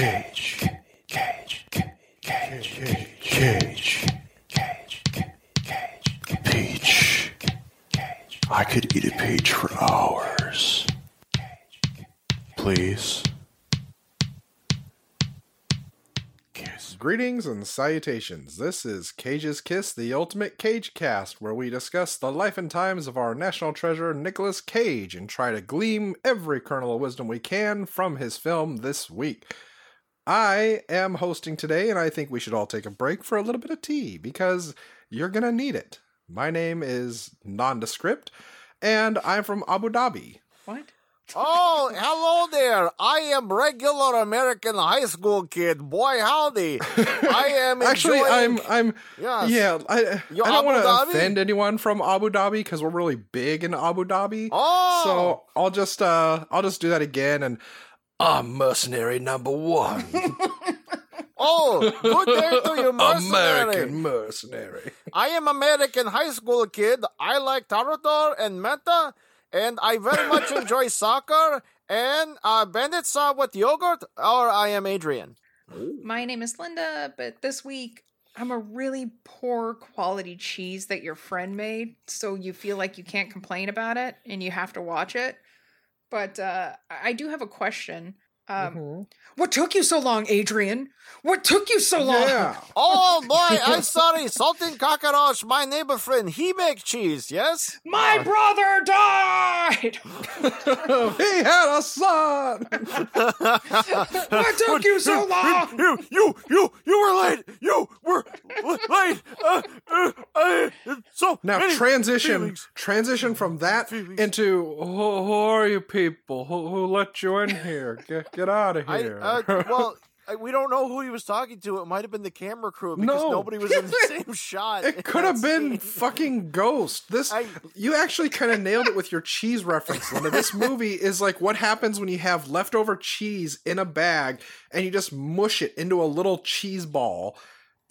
Cage. Cage. Cage. Cage. Cage. Cage. Peach. Cage, cage, I could eat a peach for hours. Please. Greetings and salutations. This is Cage's Kiss, the ultimate Cage cast, where we discuss the life and times of our national treasure, Nicolas Cage, and try to glean every kernel of wisdom we can from his film this week. I am hosting today, and I think we should all take a break for a little bit of tea because you're gonna need it. My name is Nondescript, and I'm from Abu Dhabi. What? Oh, hello there. I am regular American high school kid. Boy, howdy. I am Actually, enjoying- I'm, I'm, Yes. yeah, I, You I don't want to offend anyone from Abu Dhabi because we're really big in Abu Dhabi. Oh. So I'll just, uh, I'll just do that again, and I'm mercenary number one, Oh, good day to you, mercenary. American mercenary. I am American high school kid. I like Tarador and Meta, and I very much enjoy soccer and uh, bandits uh, with yogurt. Or I am Adrian. My name is Linda, but this week I'm a really poor quality cheese that your friend made, so you feel like you can't complain about it and you have to watch it. But uh, I do have a question. Um, Mm-hmm. What took you so long, Adrian? What took you so long? Yeah. Oh boy, I'm sorry. Salting cockroach, my neighbor friend, he make cheese. Yes. My brother died! he had a son. What took you so long? You, you, you, you were late. You were late. Uh, uh, uh, so Now transition, feelings. transition from that Feelings. into who, who are you people? Who, who let you in here? Get get out of I, here. uh, well, I, we don't know who he was talking to. It might have been the camera crew because No. nobody was in the same shot. in It could have that been scene. fucking Ghost. This I- you actually kind of nailed it with your cheese reference. Linda. This movie is like what happens when you have leftover cheese in a bag and you just mush it into a little cheese ball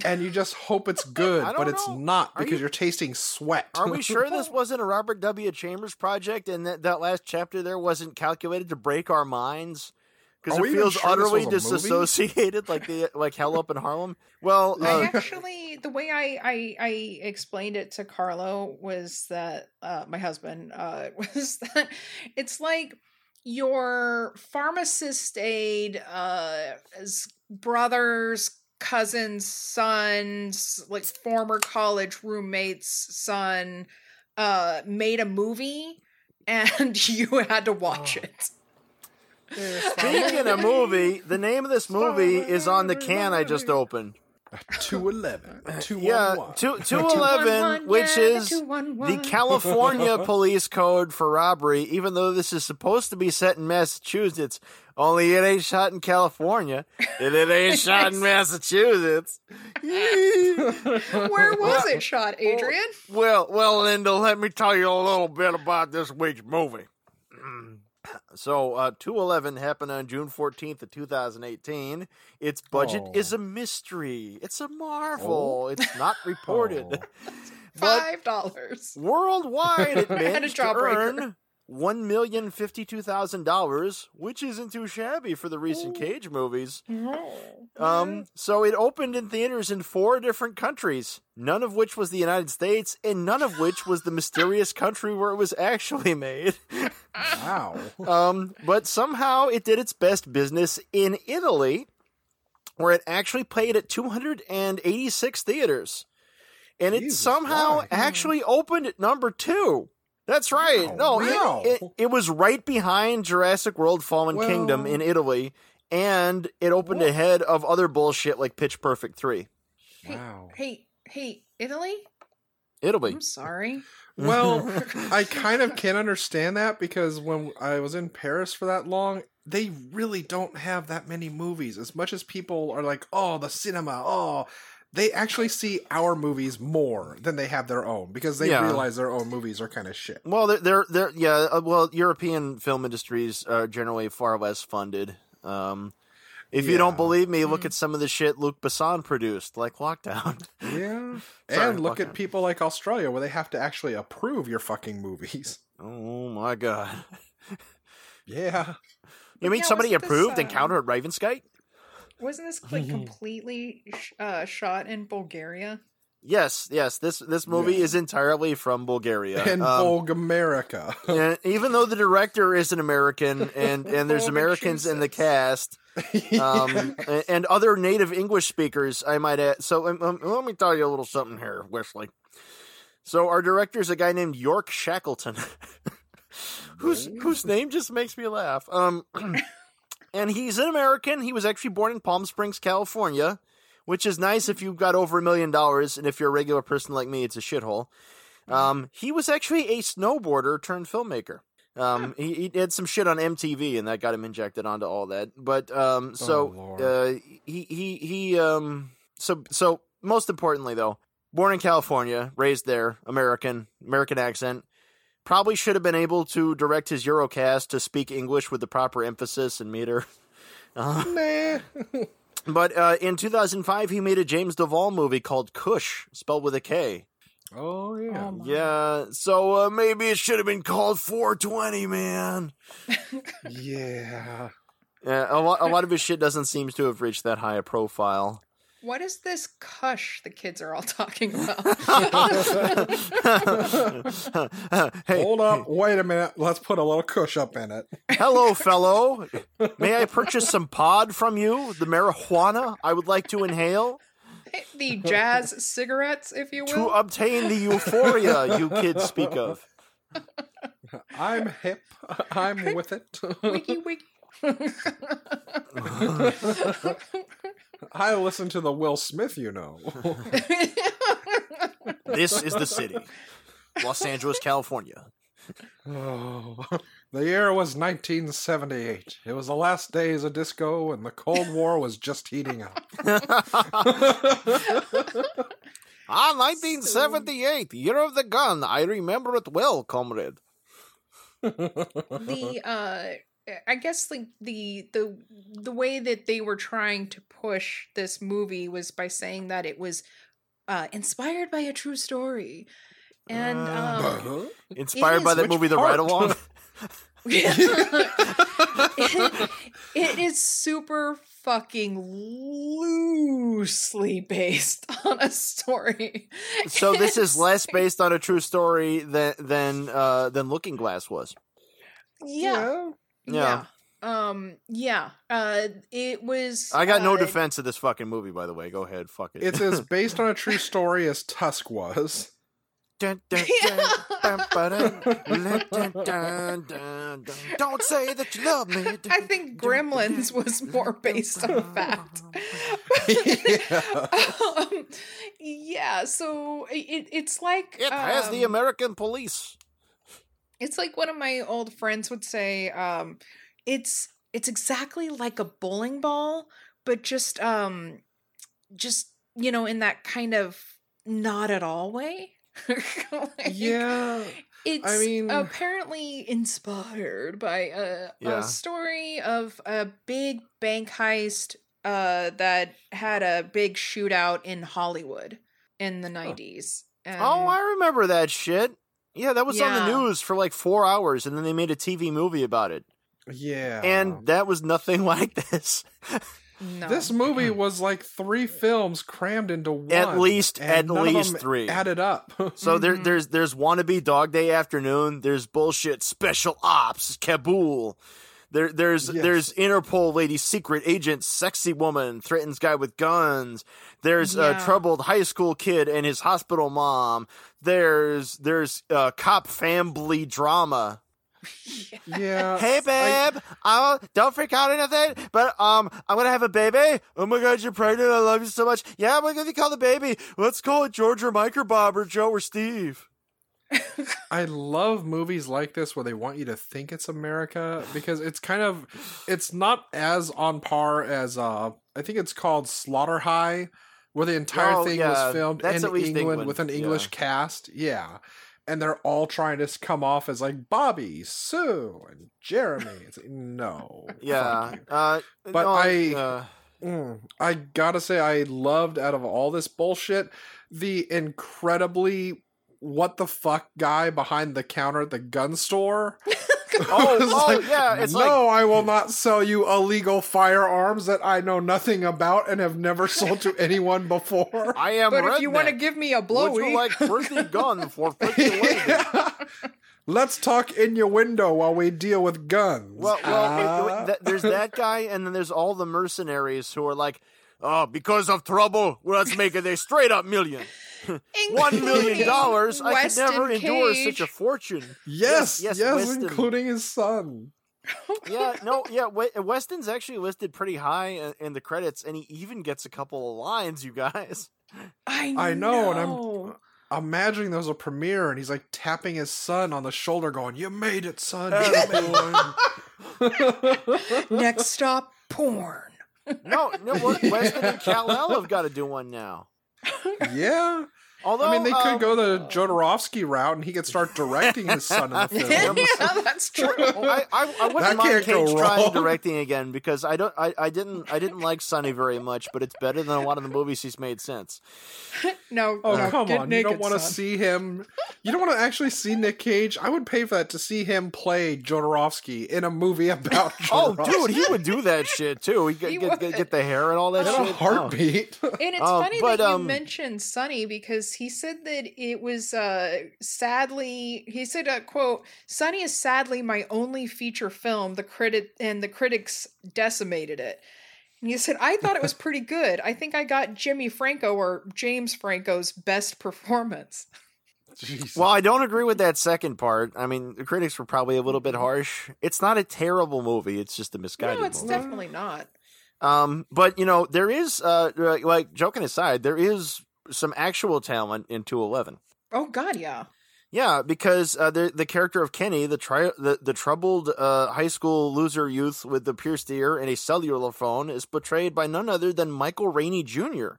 and you just hope it's good, I but don't it's know. not Are because you- you, are tasting sweat. Are we sure this wasn't a Robert W. Chambers project and that, that last chapter there wasn't calculated to break our minds? Because it feels sure utterly was movie? disassociated, like the like Hell Up in Harlem. Well, I uh, actually, the way I, I I explained it to Carlo was that uh, my husband uh, was that it's like your pharmacist aide uh, s- brother's cousin's son's like former college roommate's son uh, made a movie and you had to watch Oh. it. Speaking of movie, the name of this movie is on the can I just opened. 211. Yeah, 211. two two eleven, which yeah, is the 211. California police code for robbery. Even though this is supposed to be set in Massachusetts, only it ain't shot in California, and it ain't shot in Massachusetts. Where was it shot, Adrian? Well, well, Linda, let me tell you a little bit about this week's movie. So, uh, 211 happened on June 14th of 2018. Its budget Oh. is a mystery. It's a marvel. It's not reported. Oh. Five dollars. worldwide, it managed to earn one million fifty-two thousand dollars, which isn't too shabby for the recent Cage movies. Um, so it opened in theaters in four different countries, none of which was the United States, and none of which was the mysterious country where it was actually made. Wow. Um, but somehow it did its best business in Italy, where it actually played at 286 theaters. And it Jesus, somehow why? actually opened at number two. That's right. Wow, no, it- wow. It, it, was right behind Jurassic World Fallen Well- Kingdom in Italy, and it opened ahead of other bullshit like Pitch Perfect 3. Hey, Wow. hey, hey, Italy? Italy. I'm sorry. Well, I kind of can't understand that because when I was in Paris for that long, they really don't have that many movies. As much as people are like, "Oh, the cinema," oh, they actually see our movies more than they have their own because they Yeah. realize their own movies are kind of shit. Well, they're, they're, they're yeah. uh, Well, European film industries are generally far less funded. Um, if you don't believe me, look at some of the shit Luc Besson produced, like Lockdown. Yeah, Sorry, and look fuck at people like Australia where they have to actually approve your fucking movies. oh my god! Yeah, You mean yeah, somebody wasn't this, approved uh, Encounter at Ravenskite? Wasn't this like completely uh, shot in Bulgaria? Yes, yes. This this movie Yeah. is entirely from Bulgaria. and Um, Bulg America. and even though the director is an American and and there's Americans in the cast, um, a- and other native English speakers, I might add. So um, um, let me tell you a little something here, Wesley. So our director is a guy named York Shackleton, whose whose name just makes me laugh. Um, and he's an American. He was actually born in Palm Springs, California, which is nice if you've got over a million dollars, and if you're a regular person like me, it's a shithole. Um, he was actually a snowboarder turned filmmaker. Um, he, he did some shit on MTV, and that got him injected onto all that. But um, so Lord. uh, he he he um, so so most importantly though, born in California, raised there, American, American accent. Probably should have been able to direct his Eurocast to speak English with the proper emphasis and meter. Uh, nah. but uh, in 2005, he made a James Duval movie called Kush, spelled with a K. Oh yeah. Oh. Yeah, so uh, maybe it should have been called 420, man. Yeah. Yeah, a lot, a lot of his shit doesn't seem to have reached that high a profile. What is this kush the kids are all talking about? hey, Hold up. Wait a minute. Let's put a little kush up in it. hello, fellow. May I purchase some pod from you? The marijuana I would like to inhale the jazz cigarettes, if you will. to obtain the euphoria you kids speak of. I'm hip. I'm with it. wiki wiki. I listen to the Will Smith, you know. This is the city, Los Angeles, California. Oh, the year was 1978. It was the last days of disco, and the Cold War was just heating up. Ah, 1978, year of the gun. I remember it well, comrade. the uh I guess like the the the way that they were trying to push this movie was by saying that it was uh inspired by a true story. And um Uh-huh. Inspired by that which movie, The? Ride Along. it, it is super fucking loosely based on a story. so this is less based on a true story than than uh, than Looking Glass was. Yeah. Yeah. Yeah. Um yeah. Uh it was I got no uh, defense of this fucking movie, by the way. Go ahead, fuck it. It's as based on a true story as Tusk was. Dun, dun, dun. Don't say that you love me. I think Gremlins was more based on fact. Yeah. um, yeah, so it, it's like It has the um, American police. It's like one of my old friends would say um it's it's exactly like a bowling ball but just um just you know in that kind of not at all way Like, yeah. it's mean- apparently inspired by a, Yeah. a story of a big bank heist uh that had a big shootout in Hollywood in the 90s and Oh, I remember that shit. Yeah, that was on the news for like four hours, and then they made a TV movie about it. Yeah. And that was nothing like this. no. this movie was like three films crammed into one. At least- at least three. added up. So there, Mhm. there's there's wannabe Dog Day Afternoon. There's bullshit Special Ops Kabul. There, there's Yes. there's Interpol lady secret agent sexy woman threatens guy with guns. There's Yeah. a troubled high school kid and his hospital mom. There's there's uh, cop family drama. yeah. Hey I- babe, I, don't freak out or anything, but um, I'm gonna have a baby. Oh my god, you're pregnant! I love you so much. Yeah, we're gonna call the baby. Let's call it George or Mike or Bob or Joe or Steve. I love movies like this where they want you to think it's America because it's kind of it's not as on par as uh I think it's called Slaughter High where the entire Oh, thing yeah, was filmed that's in England, England, with an English yeah. cast. Yeah. And they're all trying to come off as like Bobby, Sue, and Jeremy. It's like, no. Yeah, uh, But no, I- uh, Mm, I gotta say, I loved out of all this bullshit the incredibly what the fuck guy behind the counter at the gun store Oh, oh like, yeah, it's like no, I will not sell you illegal firearms that I know nothing about and have never sold to anyone before. I am. but if you want to give me a would you blowy, like pretty gun for pretty lady? Let's talk in your window while we deal with guns. Well, well, uh, it- it- th- there's that guy, and then there's all the mercenaries who are like, "Oh, because of trouble, let's make it a straight up million, one million dollars. I could never Weston endure such a fortune." yes, yes, yes, Weston. including his son. Yeah, no, yeah. Weston's actually listed pretty high in, in the credits, and he even gets a couple of lines. You guys, I I know, and I'm- know. Imagining there's a premiere and he's like tapping his son on the shoulder, going, "You made it, son." You made it." Next stop, porn. no, no. Weston and Kal-El have got to do one now. Yeah, Although, I mean, they could um, go the Jodorowsky route, and he could start directing his son in the film. yeah, that's true. I, I, I wouldn't That mind can't go Cage trying directing again because I don't I, I didn't I didn't like Sonny very much, but it's better than a lot of the movies he's made since. no, Oh no, come get on! naked, you don't want to see him. You don't want to actually see Nick Cage. I would pay for that to see him play Jodorowsky in a movie about. Oh, dude, he would do that shit too. He get He get, get, get the hair and all that in shit. a Oh. heartbeat. And it's Uh, funny but, that you um, mentioned Sonny because he said that it was uh sadly he said uh, quote Sonny is sadly my only feature film the credit and the critics decimated it. And he said I thought it was pretty good. I think I got Jimmy Franco or James Franco's best performance. Jesus. Well, I don't agree with that second part. I mean, the critics were probably a little bit harsh. It's not a terrible movie. It's just a misguided no, it's movie. definitely not. Um, but you know, there is uh, like joking aside, there is some actual talent in 211. Oh God, yeah. Yeah, because uh, the the character of Kenny, the tri- the, the troubled uh, high school loser youth with the pierced ear and a cellular phone, is portrayed by none other than Michael Rainey Jr.,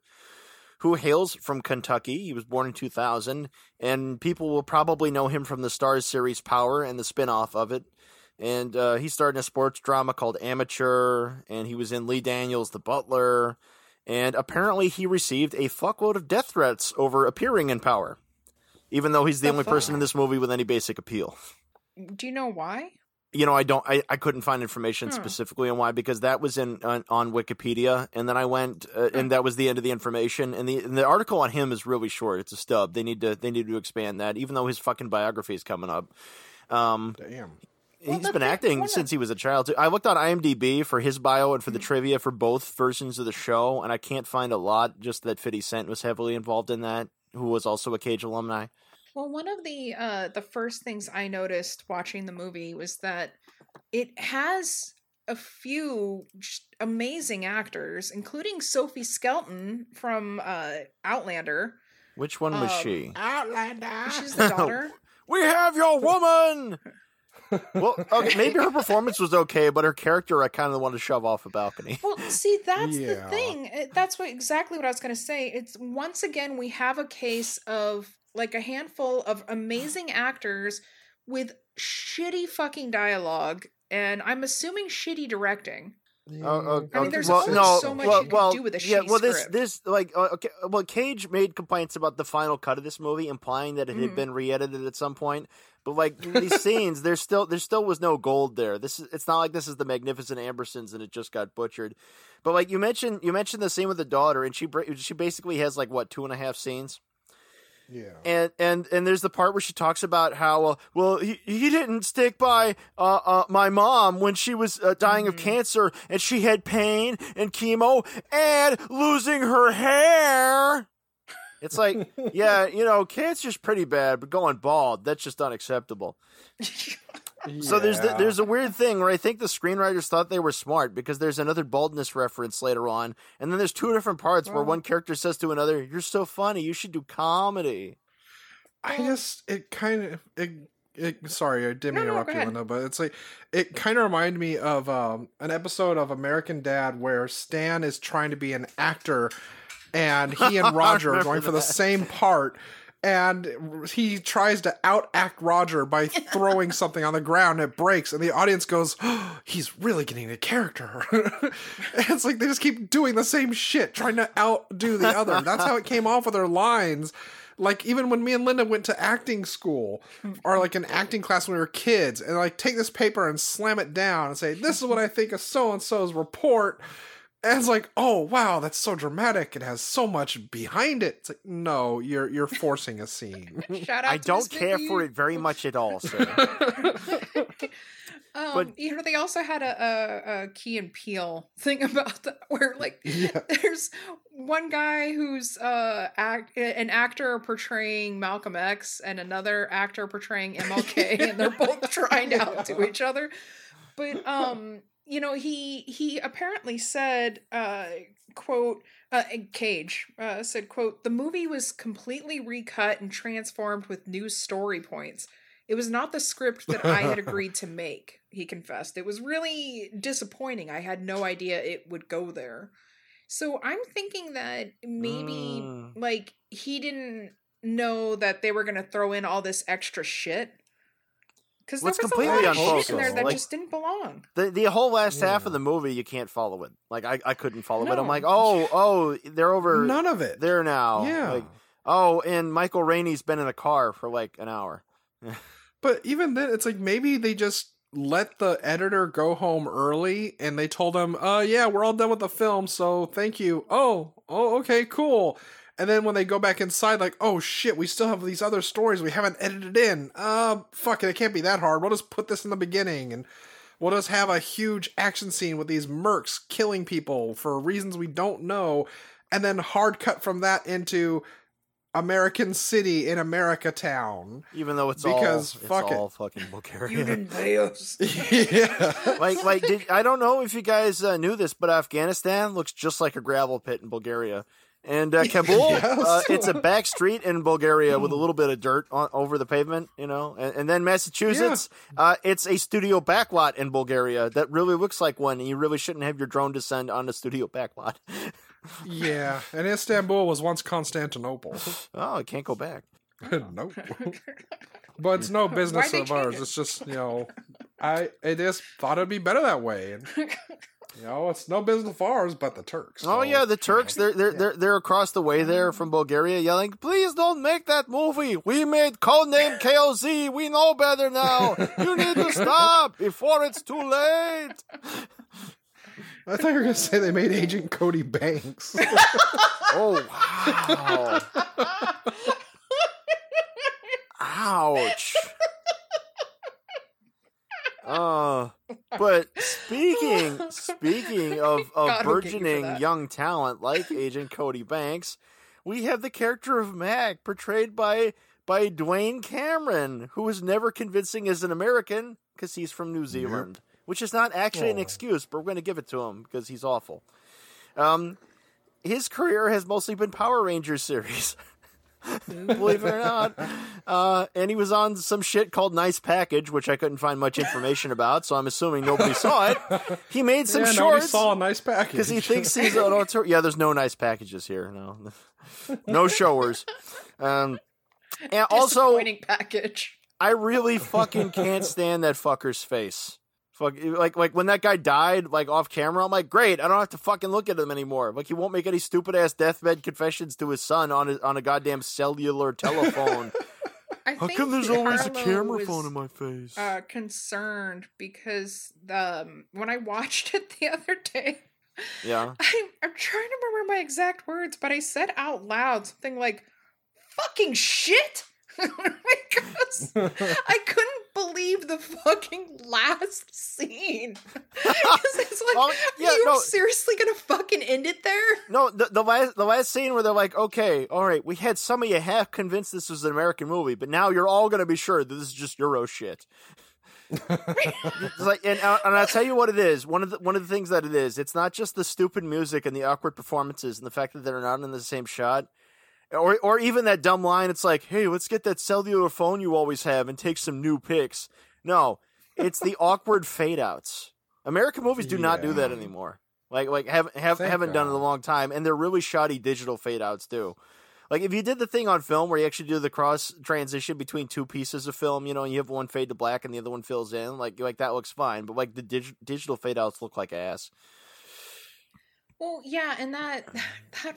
who hails from Kentucky. He was born in 2000, and people will probably know him from the Starz series Power and the spin-off of it. And uh, he starred in a sports drama called Amateur, and he was in Lee Daniels' The Butler. And apparently, he received a fuckload of death threats over appearing in Power even though he's the, The only fuck? person in this movie with any basic appeal. Do you know why? You know, I don't, I, I couldn't find information Hmm. specifically on why because that was in on, on Wikipedia, and then I went, uh, and that was the end of the information. And the and the article on him is really short; it's a stub. They need to they need to expand that, even though his fucking biography is coming up. Um, Damn. Well, he's been acting of- since he was a child. Too. I looked on IMDb for his bio and for the Mm-hmm. trivia for both versions of the show, and I can't find a lot. Just that Fifty Cent was heavily involved in that, who was also a Cage alumni. Well, one of the uh the first things I noticed watching the movie was that it has a few amazing actors, including Sophie Skelton from uh Outlander. Which one was Um, she? Outlander. She's the daughter. We have your woman. well, okay, maybe her performance was okay, but her character I kind of want to shove off a balcony. Well, see, that's the thing. That's what exactly what I was going to say. It's once again we have a case of like a handful of amazing actors with shitty fucking dialogue, and I'm assuming shitty directing. Oh, oh, I mean, there's well, only no, so much well, you can well, do with a yeah. Well, this, script. this, like, uh, okay. Well, Cage made complaints about the final cut of this movie, implying that it had Mhm. been re-edited at some point. But like these scenes, there's still there still was no gold there. This is it's not like this is the Magnificent Ambersons and it just got butchered. But like you mentioned, you mentioned the scene with the daughter, and she she basically has like what two and a half scenes. Yeah. and and and there's the part where she talks about how uh, well he, he didn't stick by uh, uh, my mom when she was uh, dying of Mhm. cancer and she had pain and chemo and losing her hair it's like yeah you know cancer's pretty bad but going bald that's just unacceptable so there's the, there's a weird thing where I think the screenwriters thought they were smart because there's another baldness reference later on, and then there's two different parts where one character says to another, "You're so funny, you should do comedy." I just it kind of it, it sorry I didn't No, mean to no, interrupt you. Linda, but it's like it kind of reminded me of um, an episode of American Dad where Stan is trying to be an actor and he and Roger are going for the same part and he tries to outact Roger by throwing something on the ground. It breaks, and the audience goes, oh, "He's really getting a character." it's like they just keep doing the same shit, trying to outdo the other. That's how it came off with their lines. Like even when me and Linda went to acting school or like an acting class when we were kids, and like take this paper and slam it down and say, "This is what I think of so and so's report." And it's like, oh wow, that's so dramatic. It has so much behind it. It's like, no, you're you're forcing a scene. Shout out I to don't Miss care for it very much at all, sir. Um, But- you know, they also had a, a, a Key and Peele thing about that, where like Yeah. there's one guy who's uh act an actor portraying Malcolm X and another actor portraying MLK, and they're both trying to outdo each other. But um, you know, he he apparently said, uh, quote. Uh, Cage uh, said, "quote The movie was completely recut and transformed with new story points. It was not the script that I had agreed to make, he confessed. It was really disappointing. I had no idea it would go there. So I'm thinking that maybe Mm. like he didn't know that they were going to throw in all this extra shit. Because there was completely a lot of shit in there that like- just didn't belong. the the whole last half of the movie, you can't follow it. Like I, I couldn't follow it. I'm like, oh, oh, they're over None of it. there now. yeah. Like, oh, and Michael Rainey's been in a car for like an hour. But even then, it's like maybe they just let the editor go home early and they told him, uh, yeah, we're all done with the film, so thank you. Oh, oh, okay, cool. And then when they go back inside, like, oh shit, we still have these other stories we haven't edited in. Uh, fuck it, it can't be that hard. We'll just put this in the beginning and we'll just have a huge action scene with these mercs killing people for reasons we don't know. And then hard cut from that into American City in America Town. Even though it's Because all fuck it's it. all fucking Bulgaria. You didn't pay us. yeah. like like did, I don't know if you guys uh, knew this, but Afghanistan looks just like a gravel pit in Bulgaria. And uh, Kabul, Yes. uh, it's a back street in Bulgaria with a little bit of dirt on, over the pavement, you know. And, and then Massachusetts, uh, it's a studio backlot in Bulgaria that really looks like one. And you really shouldn't have your drone descend on a studio backlot. yeah. And Istanbul was once Constantinople. oh, it can't go back. nope. But it's no business of ours. it? It's just, you know, I I just thought it'd be better that way. And you know, it's no business of ours but the Turks. Oh yeah, the Turks. you know, They're they're they're they're across the way there from Bulgaria, yelling, "Please don't make that movie. We made codename KOZ. We know better now. You need to stop before it's too late." I thought you were gonna say they made Agent Cody Banks. Oh wow! Ouch. Uh, but speaking speaking of, of God will get you for burgeoning young talent like Agent Cody Banks, we have the character of Mac portrayed by by Dwayne Cameron, who is never convincing as an American because he's from New Zealand, which is not actually an Oh. excuse, but we're going to give it to him because he's awful. Um, his career has mostly been Power Rangers series. Believe it or not. Uh, and he was on some shit called Nice Package, which I couldn't find much information about, so I'm assuming nobody saw it. He made some yeah, nobody shorts saw a nice package because he thinks he's an auteur. Yeah, there's no nice packages here. No, no showers. Um, and also, package. I really fucking can't stand that fucker's face. Fuck, like like when that guy died, like off camera, I'm like, great, I don't have to fucking look at him anymore. Like he won't make any stupid ass deathbed confessions to his son on his, on a goddamn cellular telephone. I How think come there's always a camera was, phone in my face? uh, concerned because um, when I watched it the other day, yeah, I, I'm trying to remember my exact words, but I said out loud something like "fucking shit" because I couldn't believe the fucking last scene. it's like, yeah, you no. seriously gonna fucking end it there? no, the, the last the last scene where they're like, okay, all right, we had some of you half convinced this was an American movie, but now you're all gonna be sure that this is just Euro shit. It's like, and, uh, and I'll tell you what it is. One of the one of the things that it is, it's not just the stupid music and the awkward performances and the fact that they're not in the same shot, or or even that dumb line. It's like, hey, let's get that cellular phone you always have and take some new pics. No, it's the awkward fade outs. American movies do not do that anymore. Like like haven't have, Thank haven't done it in a long time, and they're really shoddy digital fade outs too. Like if you did the thing on film where you actually do the cross transition between two pieces of film, you know, and you have one fade to black and the other one fills in, like like that looks fine. But like the dig- digital fade outs look like ass. Well, yeah, and that that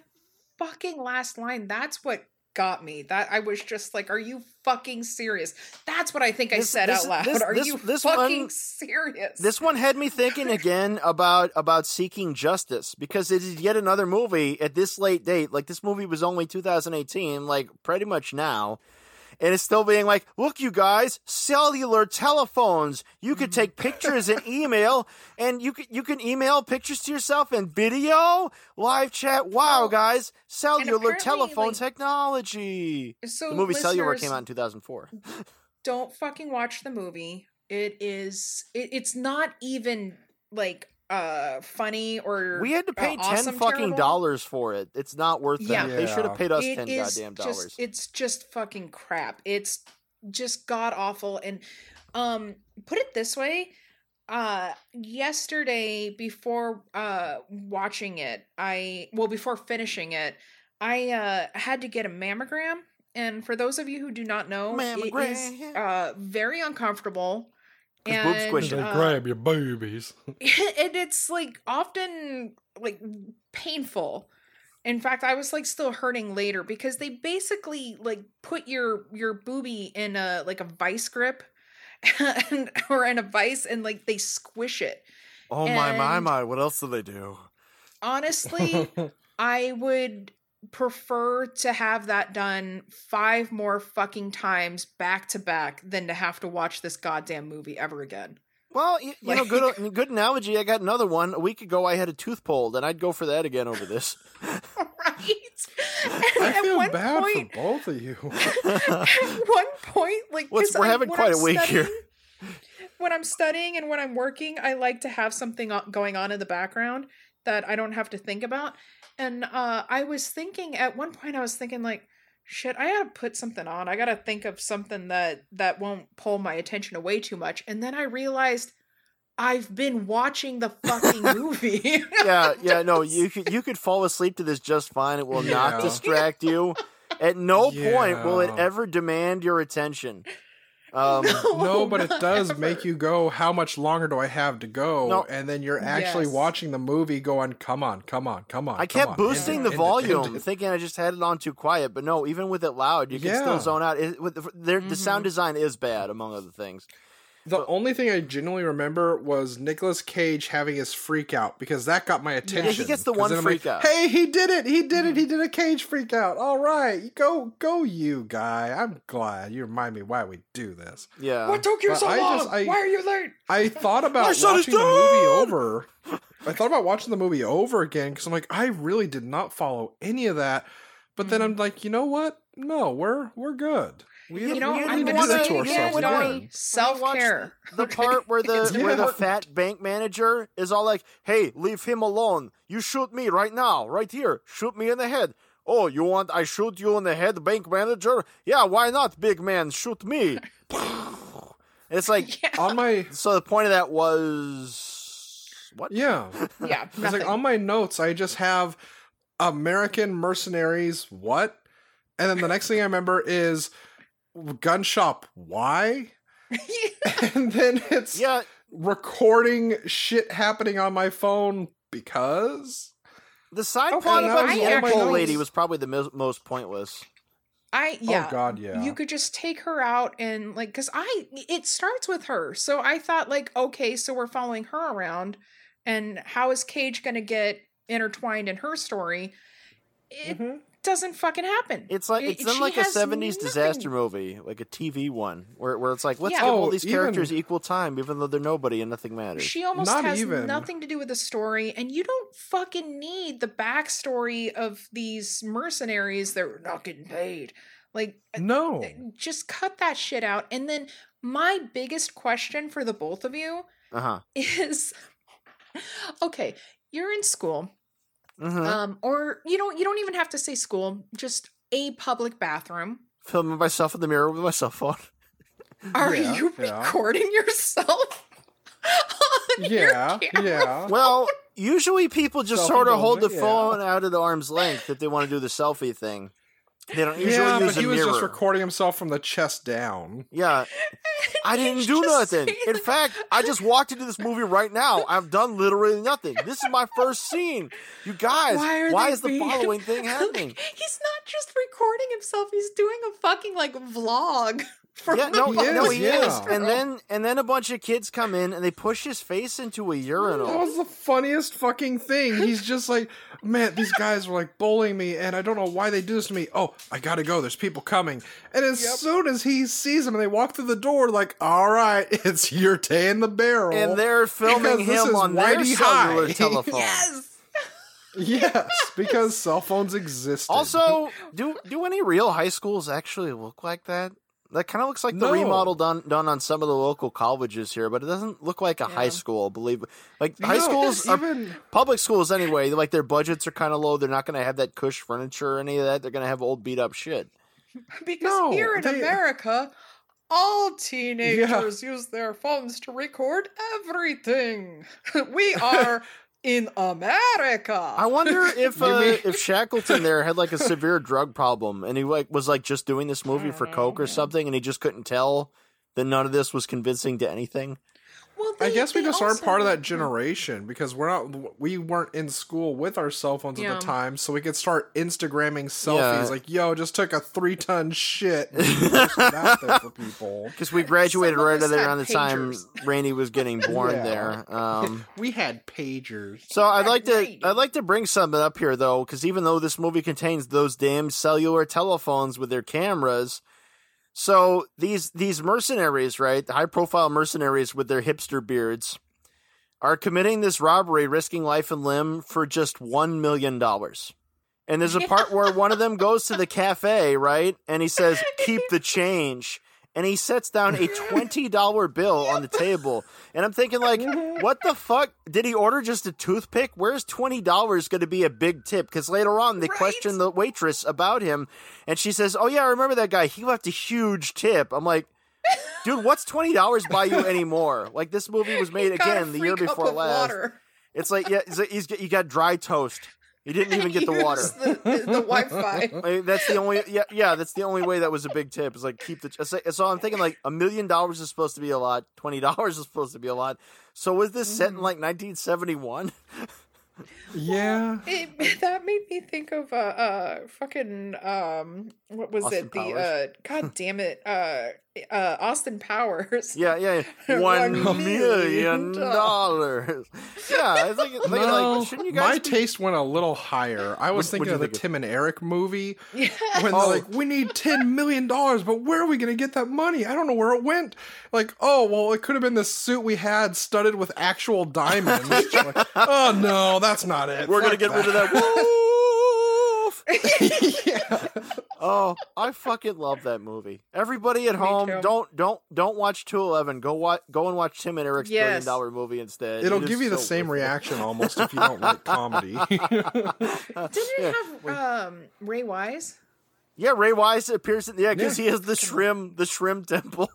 fucking last line, that's what got me. That I was just like, are you fucking serious? That's what I think I said this- out loud. this- are this- you this fucking one- serious? This one had me thinking again about about seeking justice because it is yet another movie at this late date. Like this movie was only 2018, like pretty much now. And it's still being like, look, you guys, cellular telephones. You could take pictures and email, and you can you can email pictures to yourself and video, live chat. Wow, guys, cellular telephone like- technology. so The movie Cellular came out in 2004. Don't fucking watch the movie. It is. It, it's not even like uh funny or We had to pay uh, ten fucking terrible. dollars for it. It's not worth Yeah. that. They should have paid us It ten is goddamn just- dollars. It's just fucking crap. It's just god awful. And um, put it this way, uh, yesterday before uh watching it, I well before finishing it, I uh had to get a mammogram. And for those of you who do not know, it is Mammogram. uh very uncomfortable. 'Cause boob And, squishing. They uh, grab your boobies. and it's like often like painful in fact i was like still hurting later because they basically like put your your booby in a like a vice grip and or in a vice and like they squish it oh my my my! What else do they do? honestly i would prefer to have that done five more fucking times back to back than to have to watch this goddamn movie ever again Well, you, you know, good good analogy. I got another one. A week ago, I had a tooth pulled, and I'd go for that again over this. right I at feel one bad point for both of you. at one point, like Let's- 'cause we're I- having when quite I'm a week here. When I'm studying and when I'm working, I like to have something going on in the background that I don't have to think about. And uh, I was thinking at one point, I was thinking like, shit, I gotta put something on. I gotta think of something that that won't pull my attention away too much. And then I realized I've been watching the fucking movie. yeah, yeah. No, you could you could fall asleep to this just fine. It will Yeah. not distract you. At no point will it ever demand your attention. Um, no, but it does never. make you go, how much longer do I have to go? No. And then you're actually Yes. watching the movie going, come on, come on, come on. I kept on, boosting end the end volume, end thinking I just had it on too quiet. But no, even with it loud, you can still zone out. It, with the, their, the sound Mhm. design is bad, among other things. The only thing I genuinely remember was Nicolas Cage having his freak out because that got my attention. Yeah, he gets the one then I'm like, freak out. Mm-hmm. Hey, he did it! He did it! He did a Cage freak out. All right, go, go, you guy. I'm glad you remind me why we do this. Yeah. what took you But so I long? just- I- Why are you late? I thought about My son is watching the movie over. I thought about watching the movie over again because I'm like, I really did not follow any of that. But then Mhm. I'm like, you know what? No, we're we're good. We, You know, we I'm gonna wanna- say yeah, it again, Johnny. Self care. the part where the It's where the fat bank manager is all like, "Hey, leave him alone. You shoot me right now, right here. Shoot me in the head." Oh, you want I shoot you in the head, bank manager? Yeah, why not, big man? Shoot me. it's like Yeah, on my so. The point of that was what? yeah. yeah. It's like on my notes, I just have American mercenaries. What? And then the next thing I remember is gun shop. Why? And then it's Yeah, recording shit happening on my phone because. the side Okay, plot about I the actually- lady was probably the mo- most pointless. I yeah. Oh God, yeah. You could just take her out and like cuz I it starts with her. So I thought like okay, so we're following her around and how is Cage going to get intertwined in her story? It Mhm. Doesn't fucking happen. It's like it's in like a seventies disaster movie, like a TV one, where where it's like let's Yeah. give Oh, all these characters even- equal time, even though they're nobody and nothing matters. She almost Not has even. nothing to do with the story, and you don't fucking need the backstory of these mercenaries that are not getting paid. Like, No. just cut that shit out. And then my biggest question for the both of you Uh huh. is okay, you're in school, hmm um, or you don't you don't even have to say school, just a public bathroom. Filming myself in the mirror with my cell phone. Are Yeah, you yeah. recording yourself? on your Yeah, camera? yeah. Well, usually people just sort of hold the yeah. phone out at arm's length if they want to do the selfie thing. They don't usually Yeah, use but he a was mirror. just recording himself from the chest down. yeah, I didn't do nothing. saying In fact, I just walked into this movie right now. I've done literally nothing. This is my first scene. You guys, Why why they is the following thing happening? Like, he's not just recording himself; he's doing a fucking like vlog. For Yeah, the no, He no, is, he yeah. is. And then, and then a bunch of kids come in and they push his face into a urinal. That was the funniest fucking thing. He's just like, man, these guys were like bullying me, and I don't know why they do this to me. Oh, I gotta go. There's people coming. And as Yep. soon as he sees them and they walk through the door, like, all right, it's your day in the barrel. And they're filming him on their Whitey cellular High. telephone. yes. yes, because cell phones exist. Also, do do any real high schools actually look like that? That kind of looks like the No. remodel done done on some of the local colleges here, but it doesn't look like a high school. Believe like high schools are even public schools anyway. Like their budgets are kind of low. They're not going to have that cush furniture or any of that. They're going to have old beat up shit. Because No, here in they- America, all teenagers use their phones to record everything. we are in America. I wonder if uh, mean- if Shackleton there had like a severe drug problem and he like was like just doing this movie for coke or something and he just couldn't tell that none of this was convincing to anything. Well, I guess we they just aren't part of that generation because we're not. We weren't in school with our cell phones at the time, so we could start Instagramming selfies. Yeah. Like, yo, just took a three ton shit. and posted it out there for people. Because we graduated Some right around the time. Randy was getting born Yeah. there. Um, We had pagers. so I'd like to I'd like to bring something up here though, because even though this movie contains those damn cellular telephones with their cameras, so these these mercenaries, right, the high profile mercenaries with their hipster beards, are committing this robbery, risking life and limb for just one million dollars. And there's a part where one of them goes to the cafe, right? And he says, keep the change. And he sets down a $20 bill on the table. And I'm thinking, like, mm-hmm. what the fuck? Did he order just a toothpick? Where's $20 going to be a big tip? Because later on, they Right. question the waitress about him. And she says, oh, yeah, I remember that guy. He left a huge tip. I'm like, dude, what's $20 buy you anymore? Like, this movie was made He got a again the year before last. water. It's like, yeah, it's like he's, you got dry toast. You didn't even get the water. The, the, the Wi-Fi. Like, that's the only yeah yeah that's the only way that was a big tip is like keep the so, so I'm thinking like a million dollars is supposed to be a lot twenty dollars is supposed to be a lot so was this set in Mm-hmm. like 1971 Yeah. It, that made me think of uh, uh fucking um what was Austin it the uh god damn it uh uh Austin Powers yeah yeah One one million million dollars yeah it's like, it's like, No, like shouldn't you guys my be- taste went a little higher. I was What- thinking of the think of- Tim and Eric movie yeah when Oh. they're like, "We need ten million dollars, but where are we going to get that money? I don't know where it went." Like, oh well, it could have been the suit we had studded with actual diamonds. Like, oh no, that's not it. we're gonna Fuck get rid of that wolf yeah. oh I fucking love that movie everybody at Me home too. don't don't don't watch 211 go watch go and watch Tim and Eric's billion dollar movie instead It'll It is give you the so same worth it. reaction almost if you don't like comedy. didn't it have um Ray Wise Yeah, Ray Wise appears in yeah because Yeah. he has the shrimp the shrimp temple,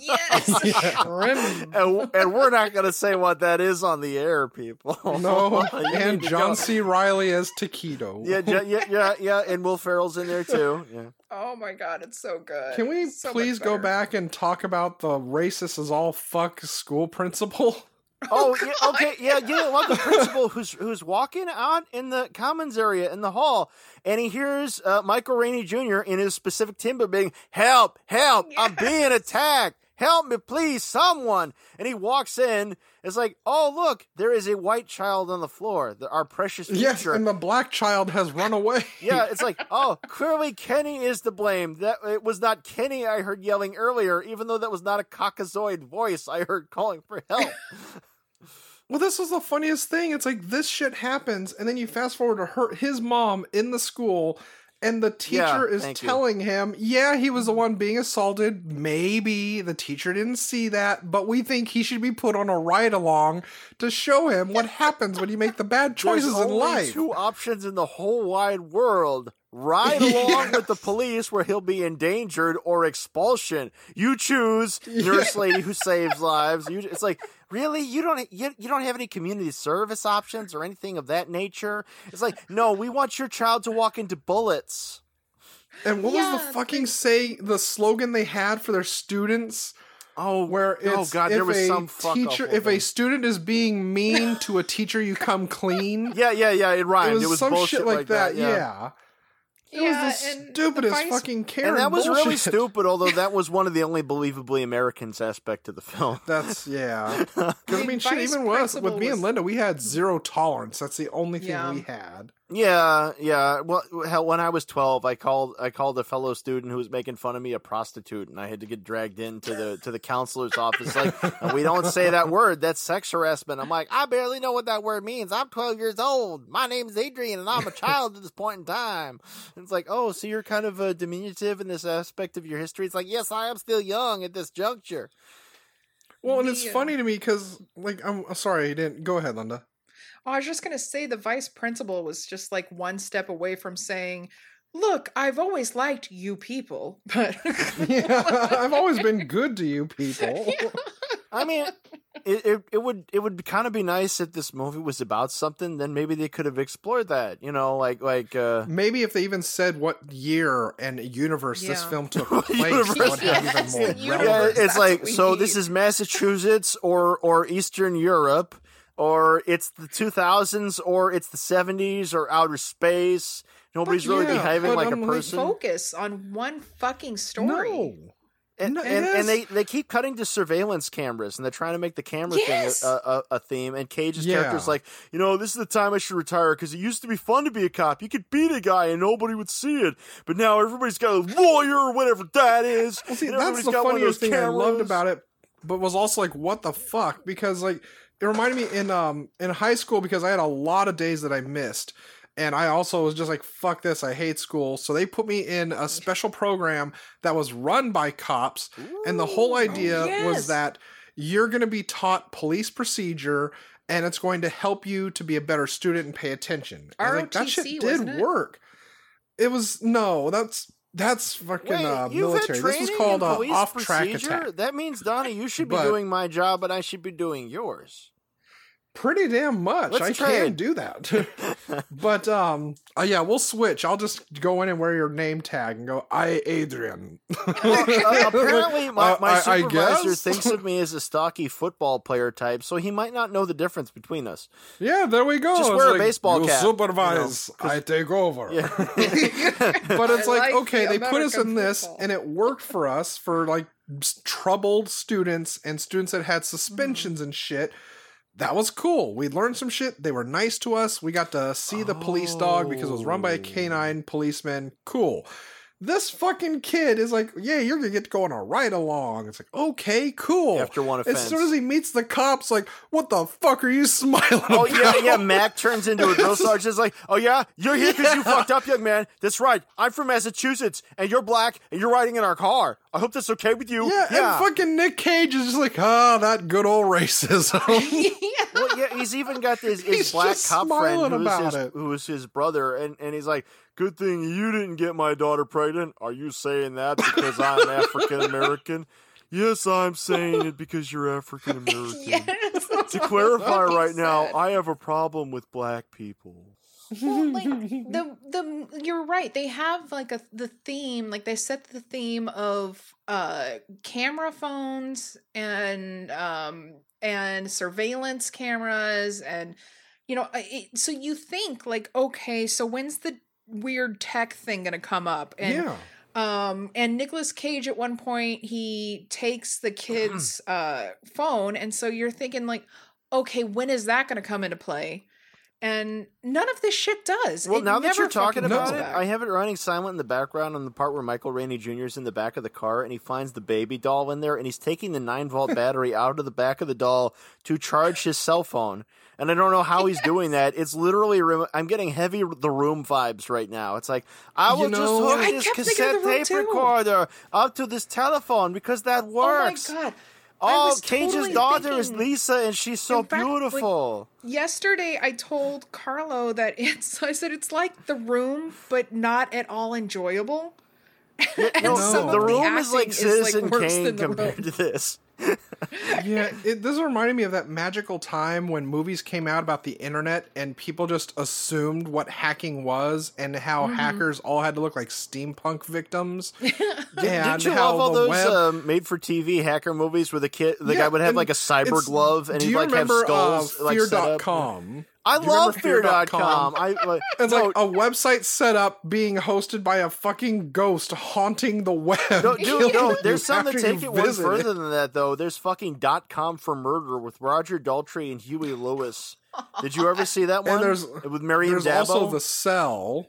yes Rim. and, and we're not gonna say what that is on the air, people. no, and John go- C. Reilly as Taquito. Yeah, yeah, yeah, yeah, and Will Ferrell's in there too. Yeah. oh my god it's so good Can we So please go back and talk about the racist as all fuck school principal? Oh, yeah, okay, yeah, yeah. Well, the principal who's who's walking out in the commons area in the hall, and he hears uh, Michael Rainey Jr. in his specific timbre being, "Help! Help! I'm being attacked! Help me, please, someone!" And he walks in. It's like, "Oh, look, there is a white child on the floor. The, our precious future." Yes, and the black child has run away. yeah, it's like, oh, clearly Kenny is to blame. That it was not Kenny I heard yelling earlier, even though that was not a caucasoid voice I heard calling for help. Well, this was the funniest thing. It's like this shit happens, and then you fast forward to her, his mom in the school, and the Yeah, teacher is thank you. telling him, "Yeah, he was the one being assaulted. Maybe the teacher didn't see that, but we think he should be put on a ride along to show him what happens when you make the bad choices in life." two options in the whole wide world. Ride along with the police where he'll be endangered or expulsion. You choose, nurse lady who saves lives. You, it's like, really? You don't you, you don't have any community service options or anything of that nature? It's like, no, we want your child to walk into bullets. And what was the fucking they- say the slogan they had for their students? Oh, Where oh god, there was some fuck teacher awful if a student is being mean to a teacher, you come clean. yeah, yeah, yeah, it rhymed. it was, some bullshit shit like, that. Yeah. It Yeah, was the and the stupidest vice- fucking Karen And that was really stupid, although that was one of the only believably Americans aspect of the film. That's yeah. 'Cause, I The mean, shit. Even with us, with principal me and Linda, we had zero tolerance. That's the only thing Yeah. we had. Yeah, yeah. Well, hell, when I was twelve, I called I called a fellow student who was making fun of me a prostitute, and I had to get dragged into the to the counselor's office. Like, we don't say that word. That's sex harassment. I'm like, I barely know what that word means. I'm twelve years old. My name's Adrian, and I'm a child at this point in time. And it's like, oh, so you're kind of uh, diminutive in this aspect of your history. It's like, yes, I am still young at this juncture. Well, and it's The, funny to me because, like, I'm I'm sorry, you didn't go ahead, Linda. Oh, I was just gonna say the vice principal was just like one step away from saying, "Look, I've always liked you people, but yeah, I've always been good to you people. I mean, it, it it would it would kind of be nice if this movie was about something. Then maybe they could have explored that. You know, like like uh, Maybe if they even said what year and universe this film took place, universe, would have yes, even more the yeah, it's like what we so. This is Massachusetts or or Eastern Europe. Or it's the 2000s, or it's the 70s, or outer space. Nobody's really yeah, behaving but like a I'm like, person. focus on one fucking story. No. And, No, and, yes. and they, they keep cutting to surveillance cameras and they're trying to make the camera Yes. thing a, a, a theme. And Cage's Yeah. character's like, you know, this is the time I should retire because it used to be fun to be a cop. You could beat a guy and nobody would see it. But now everybody's got a lawyer or whatever that is. Well, see, that's the funniest thing I loved about it, but was also like, what the fuck? Because like it reminded me in um in high school because I had a lot of days that I missed. And I also was just like, fuck this, I hate school. So they put me in a special program that was run by cops. And the whole idea yes. was that you're going to be taught police procedure and it's going to help you to be a better student and pay attention. I was like, that shit ROTC, did it? work. It was, no, that's. That's fucking Wait, uh, military. This was called uh, off-track attack. That means, Donnie, you should be But- doing my job, but I should be doing yours. Pretty damn much. Let's I trade. can do that. but um, uh, yeah, we'll switch. I'll just go in and wear your name tag and go, "I Adrian." Uh, apparently, my, Uh, my I- I supervisor guess? thinks of me as a stocky football player type, so he might not know the difference between us. yeah, there we go. Just It's wear a baseball you cap, Supervise. you know, I take over. Yeah. but it's like, like okay, the they put us in American this, and it worked for us for like troubled students and students that had Mm-hmm. suspensions and shit. That was cool. We learned some shit. They were nice to us. We got to see the police dog because it was run by a Oh. canine policeman. Cool. This fucking kid is like, yeah, you're gonna get to go on a ride along. It's like, okay, cool. After one offense, as soon as he meets the cops, like, what the fuck are you smiling Oh about? yeah, yeah. Mac turns into a drill sergeant. It's like, oh yeah, you're here because you fucked up, young man. That's right. I'm from Massachusetts, and you're black, and you're riding in our car. I hope that's okay with you. Yeah, and fucking Nick Cage is just like, ah, that good old racism. well, yeah, he's even got this his He's black cop friend smiling who's his, who's his brother, and, and he's like, "Good thing you didn't get my daughter pregnant." Are you saying that because I'm African American? Yes, I'm saying it because you're African American. yes, To clarify he right now. I have a problem with black people. well, like the the you're right. They have like a the theme, like they set the theme of uh camera phones and um and surveillance cameras and you know uh, it, so you think like okay, so when's the weird tech thing going to come up? And yeah. um and Nicolas Cage at one point he takes the kid's uh phone and so you're thinking like okay, when is that going to come into play? And none of this shit does. Well, It now that you're talking about it, back. I have it running silent in the background on the part where Michael Rainey Jr. is in the back of the car and he finds the baby doll in there and he's taking the 9 volt battery out of the back of the doll to charge his cell phone. And I don't know how he's doing that. It's literally, rem- I'm getting heavy The Room vibes right now. It's like, I You will know- just hook I this kept thinking of cassette tape too. recorder up to this telephone because that Oh my works. god. Oh, Cage's totally daughter is Lisa and she's so fact, like, beautiful. Yesterday I told Carlo that it's I said it's like the room, but not at all enjoyable. And no, some No. of the room is like Citizen worse Kane than The compared Room. to this. yeah, it, this reminded me of that magical time when movies came out about the internet and people just assumed what hacking was and how hackers all had to look like steampunk victims. And did you love all those web- um, made-for-TV hacker movies where the kid, the Yeah, guy would have like a cyber glove and he'd like have skulls uh, like set up? Fear.com? I Do love remember Fear.com. I like, It's no, like a website set up being hosted by a fucking ghost haunting the web. No, dude, no, there's some that take it one further than that, though. There's fucking dot com for murder with Roger Daltrey and Huey Lewis. Did you ever see that one? And there's with Miriam there's Dabo. also the cell,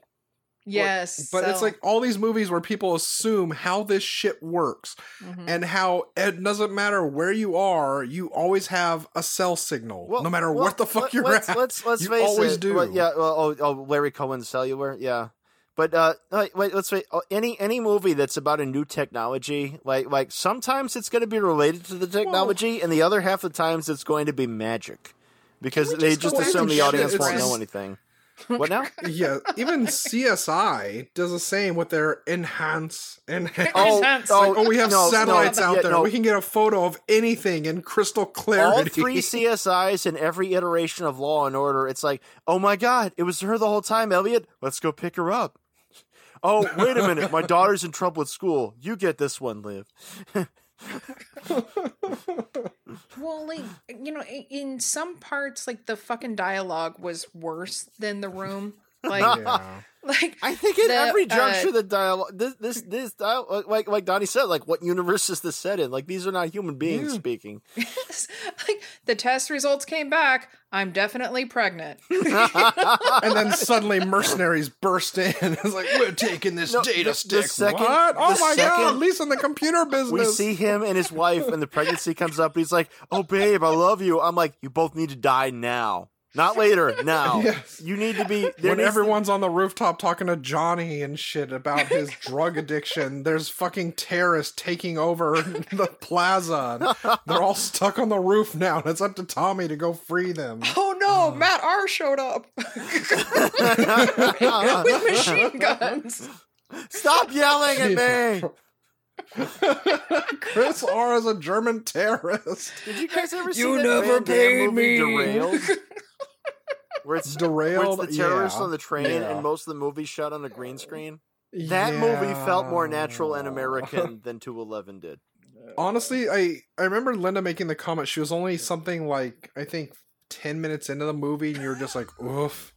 yes, but it's like all these movies where people assume how this shit works Mhm. and how it doesn't matter where you are, you always have a cell signal, Well- no matter well, what the fuck let- you're let's, at. Let's let's You face always it. do. Well, yeah. Well, oh, oh, Larry Cohen's cellular. Yeah. But uh, wait, wait, let's wait. Oh, any any movie that's about a new technology, like like sometimes it's going to be related to the technology, and the other half of the times it's going to be magic, because we they just just assume the audience won't just- know anything. What now? yeah, even CSI does the same with their enhance enhance. Oh, Enhance. oh, oh, we have no, satellites no, out yeah, there. no. We can get a photo of anything in crystal clarity. all three CSIs in every iteration of Law and Order, it's like, oh my god, it was her the whole time, Elliot. Let's go pick her up. Oh, wait a minute, my daughter's in trouble at school. You get this one, Liv. Well, like you know, in some parts, like the fucking dialogue was worse than the room. Like, yeah. like I think in The, every juncture, uh, the dialogue, this, this, this, dialogue, like, like Donnie said, like, what universe is this set in? Like, these are not human beings Yeah. speaking. like the test results came back. I'm definitely pregnant. and then suddenly mercenaries burst in. It's like we're taking this No, data the- the stick. second- what? Oh the my god! second- At least in the computer business. We see him and his wife, and the pregnancy comes up. And he's like, "Oh, babe, I love you." I'm like, "You both need to die now, not later. Now. Yes. You need to be." When needs to- everyone's on the rooftop talking to Johnny and shit about his drug addiction, there's fucking terrorists taking over the plaza. They're all stuck on the roof now, and it's up to Tommy to go free them. Oh no, uh. Matt R showed up with machine guns. Stop yelling at me. Chris R is a German terrorist. Did you guys ever see You that never paid movie me. Derailed? Where it's Derailed, where it's the terrorists yeah. on the train, Yeah. and most of the movie shot on a green screen. That movie felt more natural and American than 211 did. Honestly, I I remember Linda making the comment. She was only something like I think ten minutes into the movie, and you were just like, "Oof."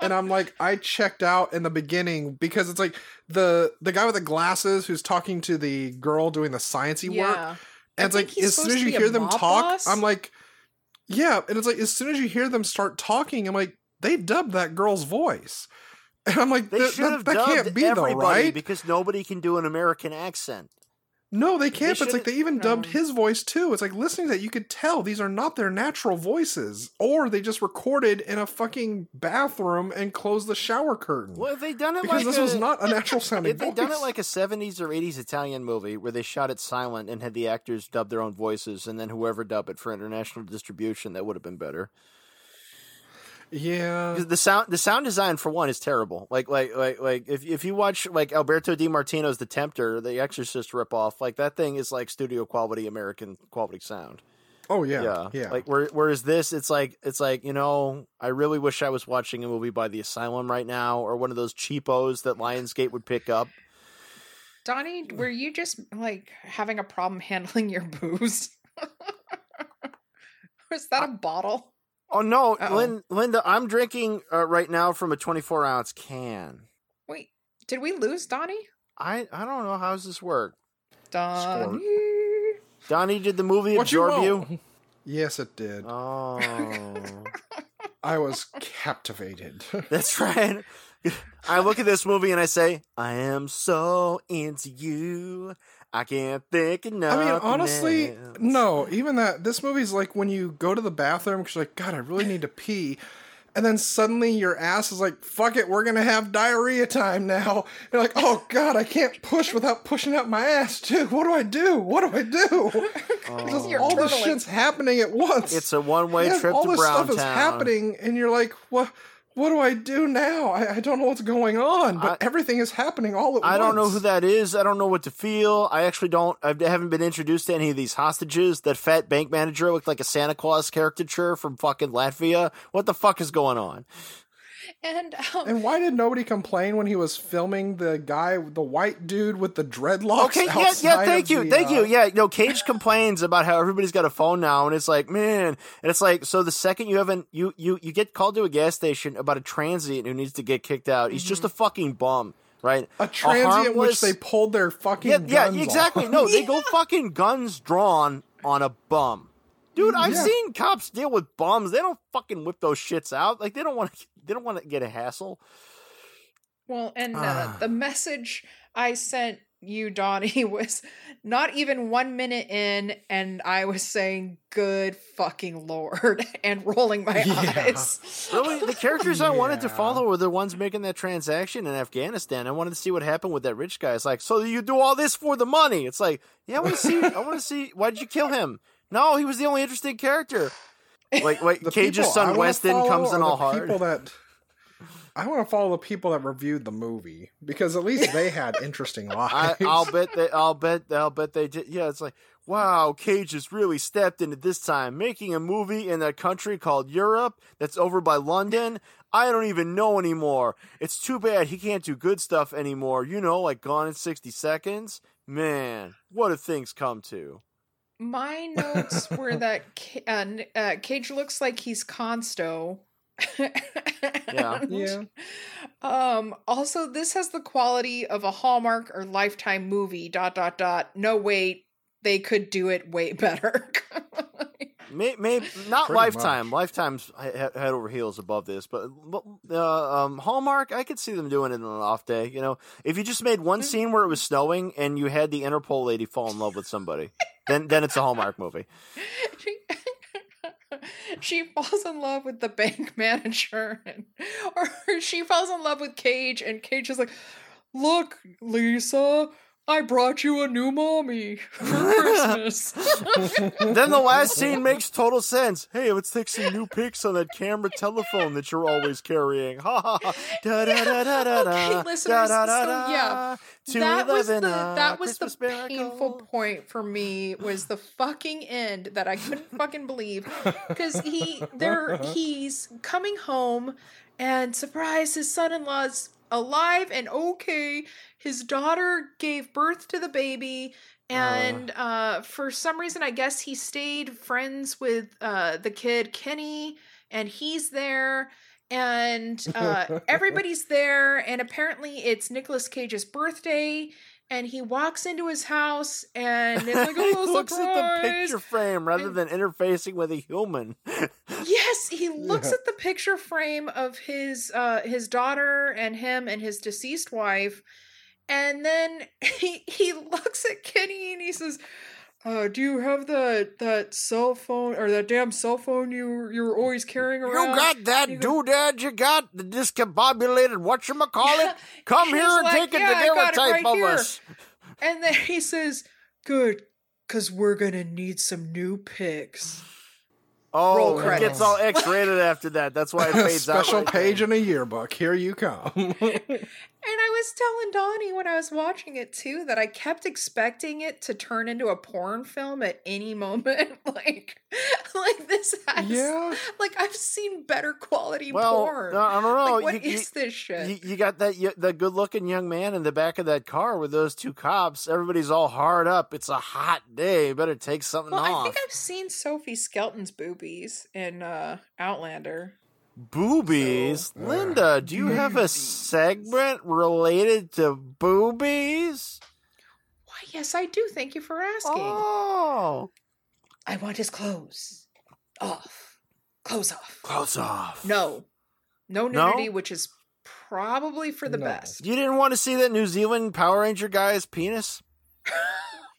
And I'm like, I checked out in the beginning because it's like the the guy with the glasses who's talking to the girl doing the sciency work, Yeah. and it's like as soon as you hear them talk, boss? I'm like, yeah, and it's like as soon as you hear them start talking, I'm like, they dubbed that girl's voice, and I'm like, They that, should that, have that dubbed can't be everybody though, right? because nobody can do an American accent. No, they can't. but it's like they even dubbed No. his voice too. It's like listening to that, you could tell these are not their natural voices, or they just recorded in a fucking bathroom and closed the shower curtain. Well, if they done it because like this a, was not a natural sounding if they voice. done it like a 70s or 80s Italian movie where they shot it silent and had the actors dub their own voices and then whoever dubbed it for international distribution, that would have been better. Yeah, 'Cause The sound the sound design for one is terrible. Like like like like if if you watch like Alberto De Martino's The Tempter, the Exorcist ripoff, like that thing is like studio quality American quality sound. oh yeah, yeah, yeah. Like where, whereas this, it's like it's like you know, I really wish I was watching a movie by the Asylum right now, or one of those cheapos that Lionsgate would pick up. Donnie, were you just like having a problem handling your booze? Was that a bottle? Oh no, Lin, Linda, I'm drinking uh, right now from a 24 ounce can. Wait, did we lose Donnie? I I don't know how does this work. Donnie. Donnie, did the movie What you absorb you? want? Yes, it did. Oh, I was captivated. that's right. I look at this movie and I say, I am so into you. I can't think enough. I mean, honestly, no. Even that, this movie's like when you go to the bathroom because you're like, God, I really need to pee. And then suddenly your ass is like, fuck it, we're going to have diarrhea time now. You're like, oh, God, I can't push without pushing out my ass, too. What do I do? What do I do? Just You're all this shit's happening at once. It's a one way Yeah, trip all to this Brown stuff is happening, and you're like, what? What do I do now? I, I don't know what's going on, but I- everything is happening all at once. I don't know who that is. I don't know what to feel. I actually don't. I haven't been introduced to any of these hostages. That fat bank manager looked like a Santa Claus caricature from fucking Latvia. What the fuck is going on? And um, And why did nobody complain when he was filming the guy, the white dude with the dreadlocks? Okay, yeah, yeah. outside Thank you, the, thank you. uh, Yeah, no. Cage complains about how everybody's got a phone now, and it's like, man, and it's like, so the second you haven't, you you you get called to a gas station about a transient who needs to get kicked out, he's just a fucking bum, right? A transient which harmless- they pulled their fucking yeah, yeah, exactly. on. No, they go fucking guns drawn on a bum. Dude, I've Yeah. seen cops deal with bums. They don't fucking whip those shits out. Like they don't want to. They don't want to get a hassle. well, and uh, Ah. the message I sent you, Donnie, was not even one minute in, and I was saying, "Good fucking lord," and rolling my Yeah. eyes. Really, the characters I wanted to follow were the ones making that transaction in Afghanistan. I wanted to see what happened with that rich guy. It's like, so you do all this for the money? It's like, yeah, I want to see. I want to see. Why did you kill him? No, he was the only interesting character. Like, like The Cage's I son Weston comes in all hard. People that I want to follow the people that reviewed the movie because at least they had interesting I, lives. I'll bet they. I'll bet. I'll bet they did. Yeah, it's like, wow, Cage has really stepped into this time, making a movie in a country called Europe that's over by London. I don't even know anymore. It's too bad he can't do good stuff anymore. You know, like Gone in sixty seconds. Man, what have things come to? My notes were that Ca- uh, uh, Cage looks like he's Consto. Yeah. And, Yeah. Um. Also, this has the quality of a Hallmark or Lifetime movie. Dot dot dot. No, wait, they could do it way better. May, may not Pretty Lifetime. Lifetime's head over heels above this, but uh, um, Hallmark, I could see them doing it on an off day. You know, if you just made one scene where it was snowing and you had the Interpol lady fall in love with somebody, then then it's a Hallmark movie. she, she falls in love with the bank manager, and, or she falls in love with Cage, and Cage is like, "Look, Lisa, I brought you a new mommy for Christmas." then the last scene makes total sense. Hey, let's take some new pics on that camera telephone that you're always carrying. Ha ha ha. Da da da da da Okay, da. listeners, Da, da, da, so, da. yeah, that was the live in a that was the painful point for me was the fucking end that I couldn't fucking believe because he there he's coming home and surprise his son-in-law's alive and okay. His daughter gave birth to the baby and uh for some reason I guess he stayed friends with uh the kid Kenny and he's there and uh everybody's there and apparently it's Nicolas Cage's birthday and he walks into his house and it's like he looks at the picture frame rather And- than interfacing with a human. Yes, he looks Yeah. at the picture frame of his uh his daughter and him and his deceased wife, and then he he looks at Kenny and he says, uh, do you have that that cell phone or that damn cell phone you you're always carrying around? You got that You go- doodad you got? The discombobulated whatchamacallit? Yeah, Come he's here and like, take a "Yeah, I got it daguerreotype right of here." us. And then he says, "Good, cause we're gonna need some new pics." Oh, Roll it gets all X-rated after that. That's why it fades out. Special page in a yearbook. Here you come. And I was telling Donnie when I was watching it too that I kept expecting it to turn into a porn film at any moment. like, like this has, yeah. like I've seen better quality Well, porn. I don't know. like, what you, is this shit? you, you got that y- that good-looking young man in the back of that car with those two cops. Everybody's all hard up. It's a hot day. Better take something well, I think I've seen Sophie Skelton's boobies in uh, Outlander. Boobies, So- Linda. Uh, do you have a segment related to boobies? Why, yes, I do. Thank you for asking. Oh, I want his clothes off. Clothes off. Clothes off. No, no No? nudity, which is probably for the No. best. You didn't want to see that New Zealand Power Ranger guy's penis?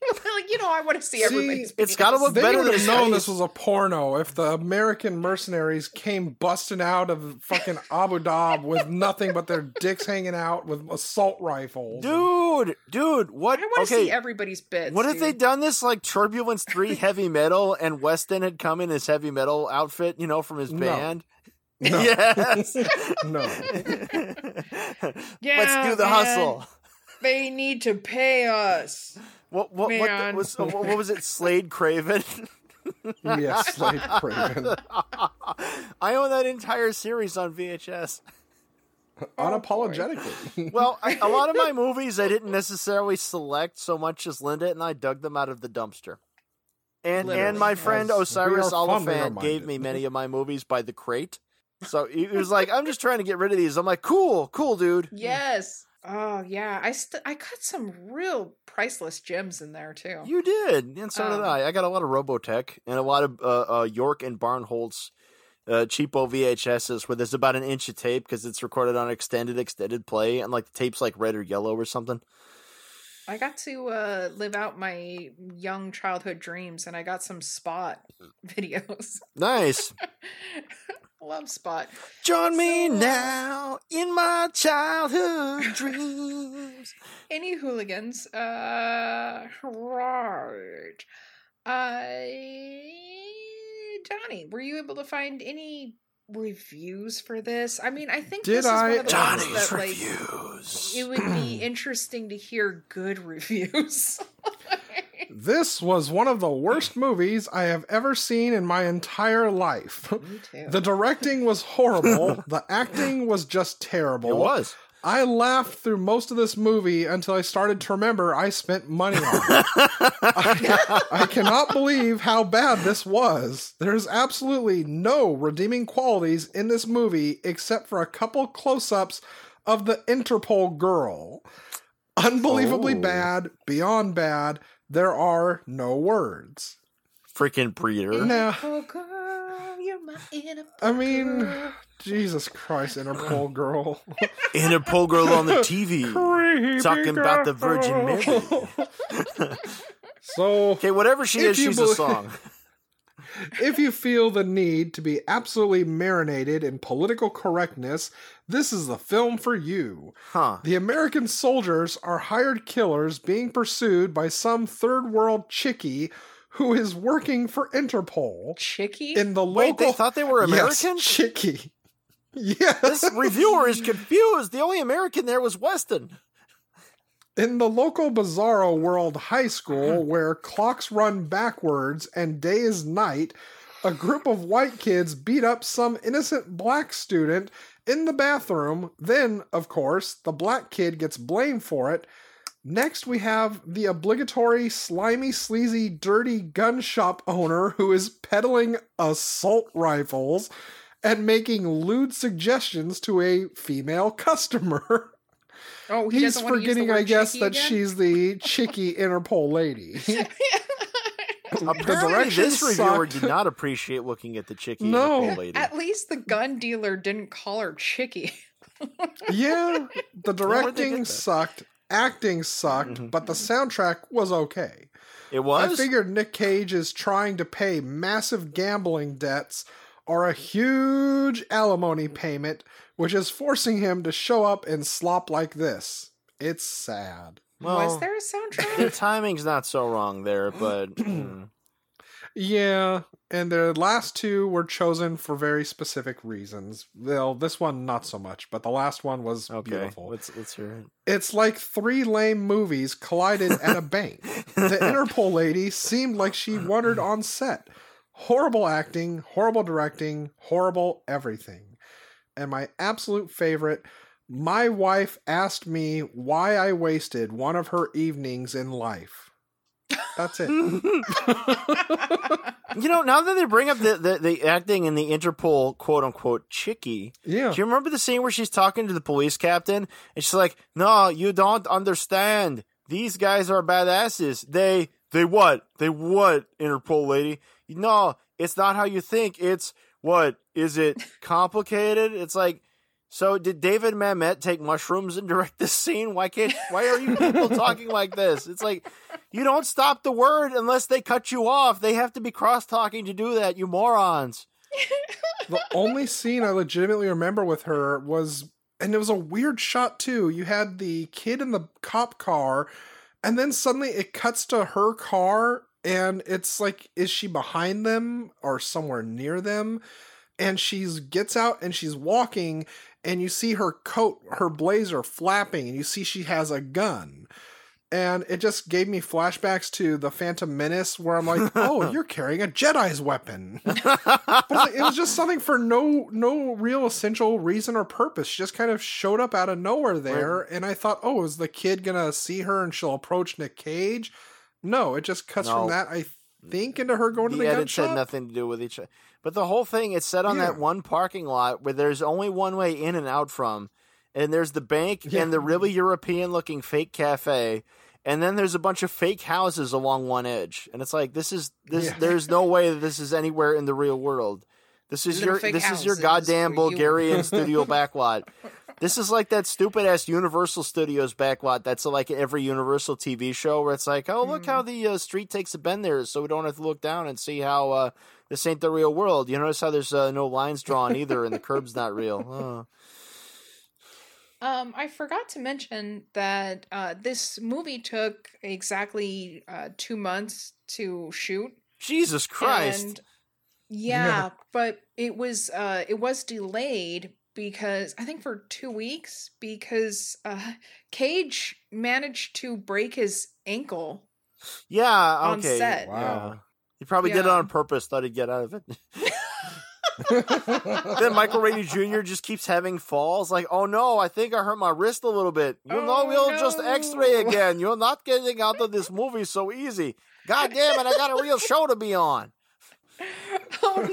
like, you know, I want to see See, everybody's. it's gotta penis. look They better would than have known this was a porno if the American mercenaries came busting out of fucking Abu Dhabi with nothing but their dicks hanging out with assault rifles. Dude, dude, what? I want to okay, see everybody's bits. what if they done this like Turbulence 3 heavy metal and Weston had come in his heavy metal outfit, you know, from his No. band? No. Yes. No. Yeah, Let's do the man. hustle. They need to pay us. What what what, the- was uh, what, what was it? Slade Craven. yes, Slade Craven. I own that entire series on VHS. Unapologetically. Well, I, a lot of my movies I didn't necessarily select so much as Linda, and I dug them out of the dumpster. And Literally. and my friend Osiris are Oliphant gave me many of my movies by the crate. So he was like, "I'm just trying to get rid of these." I'm like, "Cool, cool, dude." Yes. Oh yeah, I st- I cut some real priceless gems in there too. You did, and so did Um, I. I got a lot of Robotech and a lot of uh, uh, York and Barnholtz uh, cheapo VHSs where there's about an inch of tape because it's recorded on extended extended play, and like the tape's like red or yellow or something. I got to uh, live out my young childhood dreams, and I got some Spot videos. Nice. Love Spot. Join me So, uh, now in my childhood dreams. Any hooligans? Uh, right. I, Johnny, were you able to find any reviews for this? I mean, I think Did this is I- one of the Johnny's that, like, reviews. it would be interesting to hear good reviews. This was one of the worst movies I have ever seen in my entire life. Me too. The directing was horrible. the acting was just terrible. it was. I laughed through most of this movie until I started to remember I spent money on it. I, I cannot believe how bad this was. There's absolutely no redeeming qualities in this movie except for a couple close ups of the Interpol girl. Unbelievably Oh. bad, beyond bad. There are no words. Freaking breeder. Now, Oh, girl, you're my I mean. Jesus Christ, Interpol girl. Interpol girl on the TV. Talking about the Virgin Mary. so, Okay, whatever she is, you she's a song. If you feel the need to be absolutely marinated in political correctness, this is the film for you. Huh. The American soldiers are hired killers being pursued by some third world chickie who is working for Interpol Chicky? in the local. Wait, local. they thought they were American? Yes, American? chickie. Yes. This reviewer is confused. The only American there was Weston. In the local Bizarro World High School, hmm. where clocks run backwards and day is night, a group of white kids beat up some innocent black student in the bathroom. Then, of course, the black kid gets blamed for it. Next, we have the obligatory slimy, sleazy, dirty gun shop owner who is peddling assault rifles and making lewd suggestions to a female customer. oh, he He's doesn't want to use the forgetting, I guess, that again? she's the chicky Interpol lady. Apparently, direction this reviewer sucked. did not appreciate looking at the chicky No. Interpol lady. At least the gun dealer didn't call her Chicky. yeah, the where'd they get directing sucked, acting sucked, Mhm. but the soundtrack was okay. It was. I figured Nick Cage is trying to pay massive gambling debts or a huge alimony payment, which is forcing him to show up in slop like this. It's sad. well, Was there a Their soundtrack? timing's not so wrong there, but mm, Yeah, and the last two were chosen for very specific reasons. Well, this one not so much, but the last one was okay. beautiful. Let's let's hear it. It's like three lame movies collided at a bank. The Interpol lady seemed like she wandered on set. Horrible acting, horrible directing, horrible everything. And my absolute favorite, my wife asked me why I wasted one of her evenings in life. That's it. You know, now that they bring up the, the, the acting in the Interpol quote unquote chickie, Yeah. do you remember the scene where she's talking to the police captain and she's like, "No, you don't understand. These guys are badasses. They they what? They what? Interpol lady? No, it's not how you think. It's what? Is it complicated? It's like." So did David Mamet take mushrooms and direct this scene? Why can't why are you people talking like this? It's like you don't stop the word unless they cut you off. They have to be cross talking to do that, you morons. the only scene I legitimately remember with her was, and it was a weird shot too. You had the kid in the cop car, and then suddenly it cuts to her car, and it's like, is she behind them or somewhere near them? And she's gets out and she's walking and you see her coat her blazer flapping and you see she has a gun. And it just gave me flashbacks to the phantom menace where i'm like oh you're carrying a jedi's weapon. But like, it was just something for no no real essential reason or purpose. She just kind of showed up out of nowhere there and i thought oh is the kid gonna see her and she'll approach nick cage? No it just cuts No. from that i think into her going to the the gun edits had shop nothing to do with each other. But the whole thing it's set on that one parking lot where there's only one way in and out from. And there's the bank Yeah. and the really European looking fake cafe. And then there's a bunch of fake houses along one edge. And it's like this is this Yeah. there's no way that this is anywhere in the real world. This is your this is your goddamn Bulgarian studio backlot. This is like that stupid ass Universal Studios backlot. That's like every Universal TV show where it's like, oh, look how the uh, street takes a bend there, so we don't have to look down and see how uh, this ain't the real world. You notice how there's uh, no lines drawn either, and the curb's not real. Oh. Um, I forgot to mention that uh, this movie took exactly uh, two months to shoot. Jesus Christ! And yeah, but it was uh, it was delayed because I think for two weeks because uh, Cage managed to break his ankle. yeah, on okay. set. Wow. Yeah. He probably did it on purpose. Thought he'd get out of it. then Michael Rainey Jr. just keeps having falls. Like, oh no, I think I hurt my wrist a little bit. You know, Oh, we'll just. X-ray again. You're not getting out of this movie so easy. God damn it! I got a real show to be on. Oh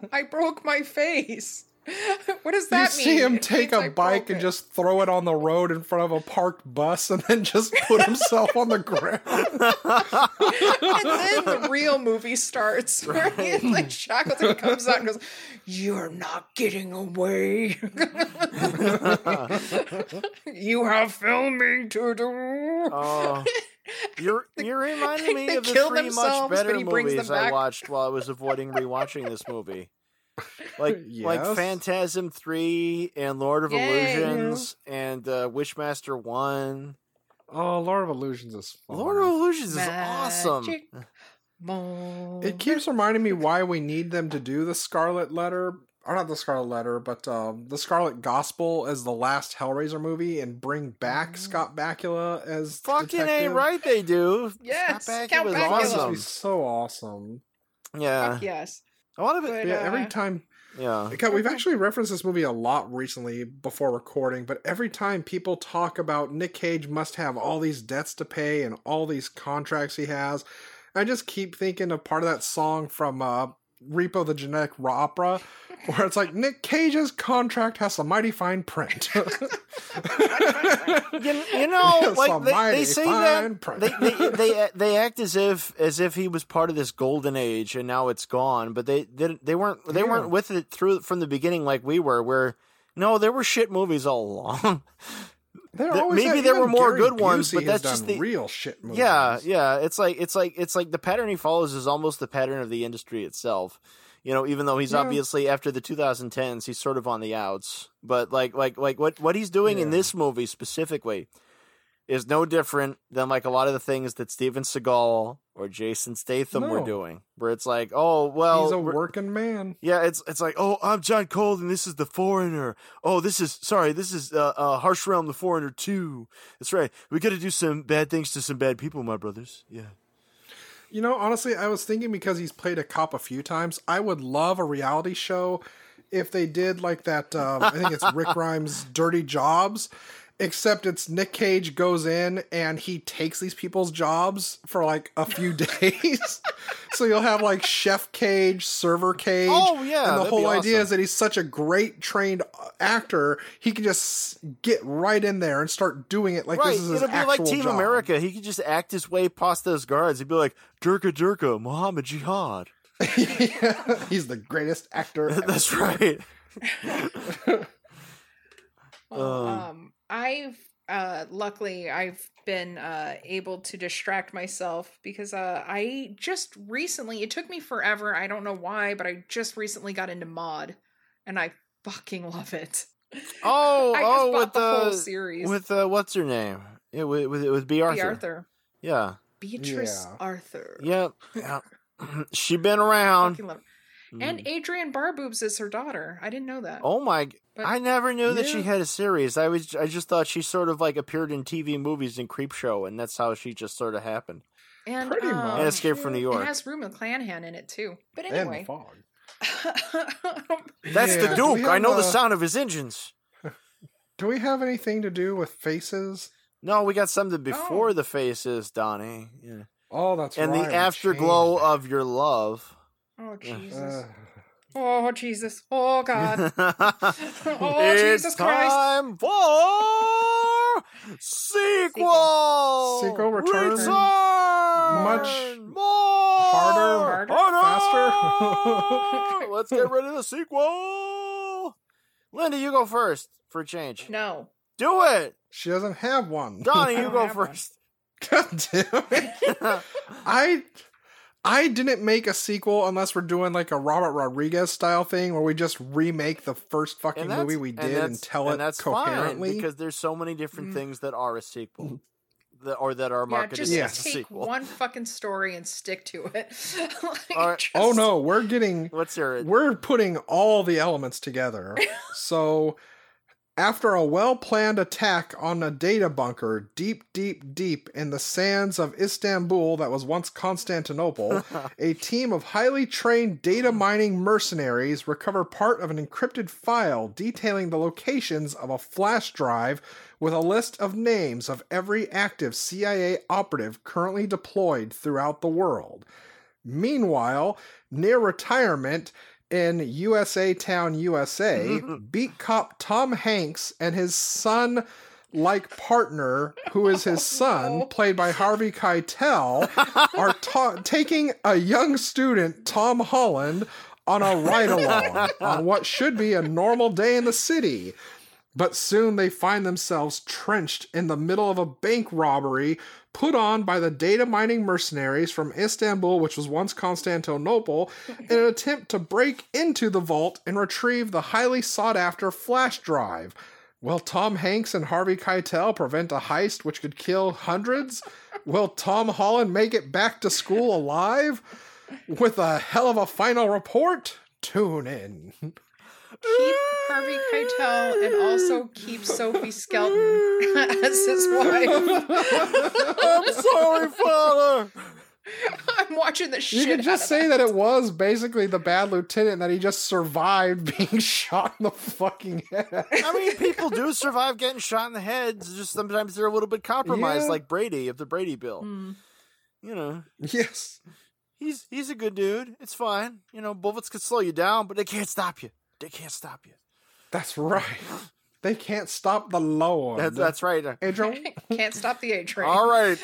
no! I broke my face. What does You that mean? see him take a I bike and it. just throw it on the road in front of a parked bus and then just put himself on the ground. and then the real movie starts where he, like Shackleton comes out and goes, "You're not getting away. you have filming to do." Oh, you're you're reminding me they of the kill three much themselves, better but he brings them movies I watched while I was avoiding rewatching this movie. Like like Phantasm three and Lord of Yay. Illusions and uh, Wishmaster one. Oh, Lord of Illusions is fun. Lord of Illusions is awesome. Magic. It keeps reminding me why we need them to do the Scarlet Letter, or not the Scarlet Letter, but um, the Scarlet Gospel as the last Hellraiser movie, and bring back Scott Bakula as Fucking detective. ain't right, they do. Yes, Scott Bakula was Bakula. would awesome. be so awesome. Yeah, Fuck yes. a lot of it. But, Yeah, every uh, time Yeah, God, we've actually referenced this movie a lot recently before recording, but every time people talk about Nick Cage must have all these debts to pay and all these contracts he has, I just keep thinking of part of that song from uh, Repo the Genetic Opera, where it's like Nick Cage's contract has a mighty fine print. you, you know, like they, they say that print. they, they they they act as if as if he was part of this golden age and now it's gone. But they didn't. They weren't. They Yeah. weren't with it through from the beginning like we were. Where no, there were shit movies all along. There Th- always maybe there were more Gary good ones, but that's just the- real shit movies. Yeah, yeah. It's like it's like it's like the pattern he follows is almost the pattern of the industry itself. You know, even though he's Yeah. obviously after the 2010s, he's sort of on the outs. But like like like what what he's doing in this movie specifically is no different than like a lot of the things that Steven Seagal or Jason Statham were doing, where it's like, oh well, He's a working man. yeah, it's it's like, oh, I'm John Cold, and this is the Foreigner. Oh, this is sorry, this is uh, uh Harsh Realm, the Foreigner too. That's right. We got to do some bad things to some bad people, my brothers. Yeah. You know, honestly, I was thinking because he's played a cop a few times, I would love a reality show if they did like that. Um, I think it's Rick Grimes' Dirty Jobs, except it's Nick Cage goes in and he takes these people's jobs for like a few days. so you'll have like Chef Cage, Server Cage. Oh, yeah, and the whole idea awesome. is that he's such a great trained uh, actor, he can just get right in there and start doing it like right. this is his It'll be like Team job. America. He could just act his way past those guards. He'd be like, Durka Durka, Muhammad Jihad. he's the greatest actor. ever. That's right. Well, Um, um, I've uh, luckily I've been uh, able to distract myself because uh, I just recently. It took me forever. I don't know why, but I just recently got into Maude, and I fucking love it. Oh, I just oh, with the whole uh, series. with uh, what's her name? Yeah, with with, with Bea Arthur. Bea Arthur, Yeah, Beatrice Yeah. Arthur. Yep. yeah. she been around. Fucking. And Mm. Adrian Barboobs is her daughter. I didn't know that. Oh my! But- I never knew that she had a series. I was I just thought she sort of like appeared in TV movies and Creepshow, and that's how she just sort of happened. and pretty um, much, And Escape from New It York. has Rue McClanahan in it too. But And anyway, fog. That's Yeah, the Duke. I have, know the uh, sound of his engines. Do we have anything to do with faces? No, we got something before Oh. the faces, Donnie. Yeah. Oh, that's and right. the afterglow changed of your love. Oh. Jesus, Uh, oh Jesus, oh God, oh it's Jesus Christ. time for sequel. Sequel return. Return. Much more harder, harder. Faster. Let's get rid of the sequel. Linda, you go first for a change. No, Do it, she doesn't have one. Donnie. You go have one. first. God damn it. I I didn't make a sequel unless we're doing like a Robert Rodriguez style thing where we just remake the first fucking movie we did and, that's- tell and it that's fine, coherently. because there's so many different Mm. things that are a sequel, that, or that are yeah, marketed just as Yes. a take sequel. one fucking story and stick to it. Like, All right. just- oh no, we're getting what's your we're putting all the elements together. so after a well-planned attack on a data bunker deep deep deep in the sands of Istanbul that was once Constantinople, a team of highly trained data mining mercenaries recover part of an encrypted file detailing the locations of a flash drive with a list of names of every active CIA operative currently deployed throughout the world. Meanwhile, near retirement in USA Town, USA, beat cop Tom Hanks and his son like partner, who is his oh, son, played by Harvey Keitel, are ta- taking a young student, Tom Holland, on a ride along on what should be a normal day in the city. But soon they find themselves trenched in the middle of a bank robbery put on by the data mining mercenaries from Istanbul, which was once Constantinople, in an attempt to break into the vault and retrieve the highly sought after flash drive. Will Tom Hanks and Harvey Keitel prevent a heist which could kill hundreds? Will Tom Holland make it back to school alive? With a hell of a final report? Tune in. keep Harvey Keitel and also keep Sophie Skelton as his wife. I'm sorry, father. I'm watching the shit. You could out just of say that it was basically the bad lieutenant that he just survived being shot in the fucking head. I mean, people do survive getting shot in the head. Just sometimes they're a little bit compromised, Yeah. like Brady of the Brady Bill. Mm. You know, yes. he's he's a good dude. It's fine. You know, bullets could slow you down, but they can't stop you. They can't stop you. That's right. They can't stop the Lord. That's, that's right. Adrian? Can't stop the A train. All right.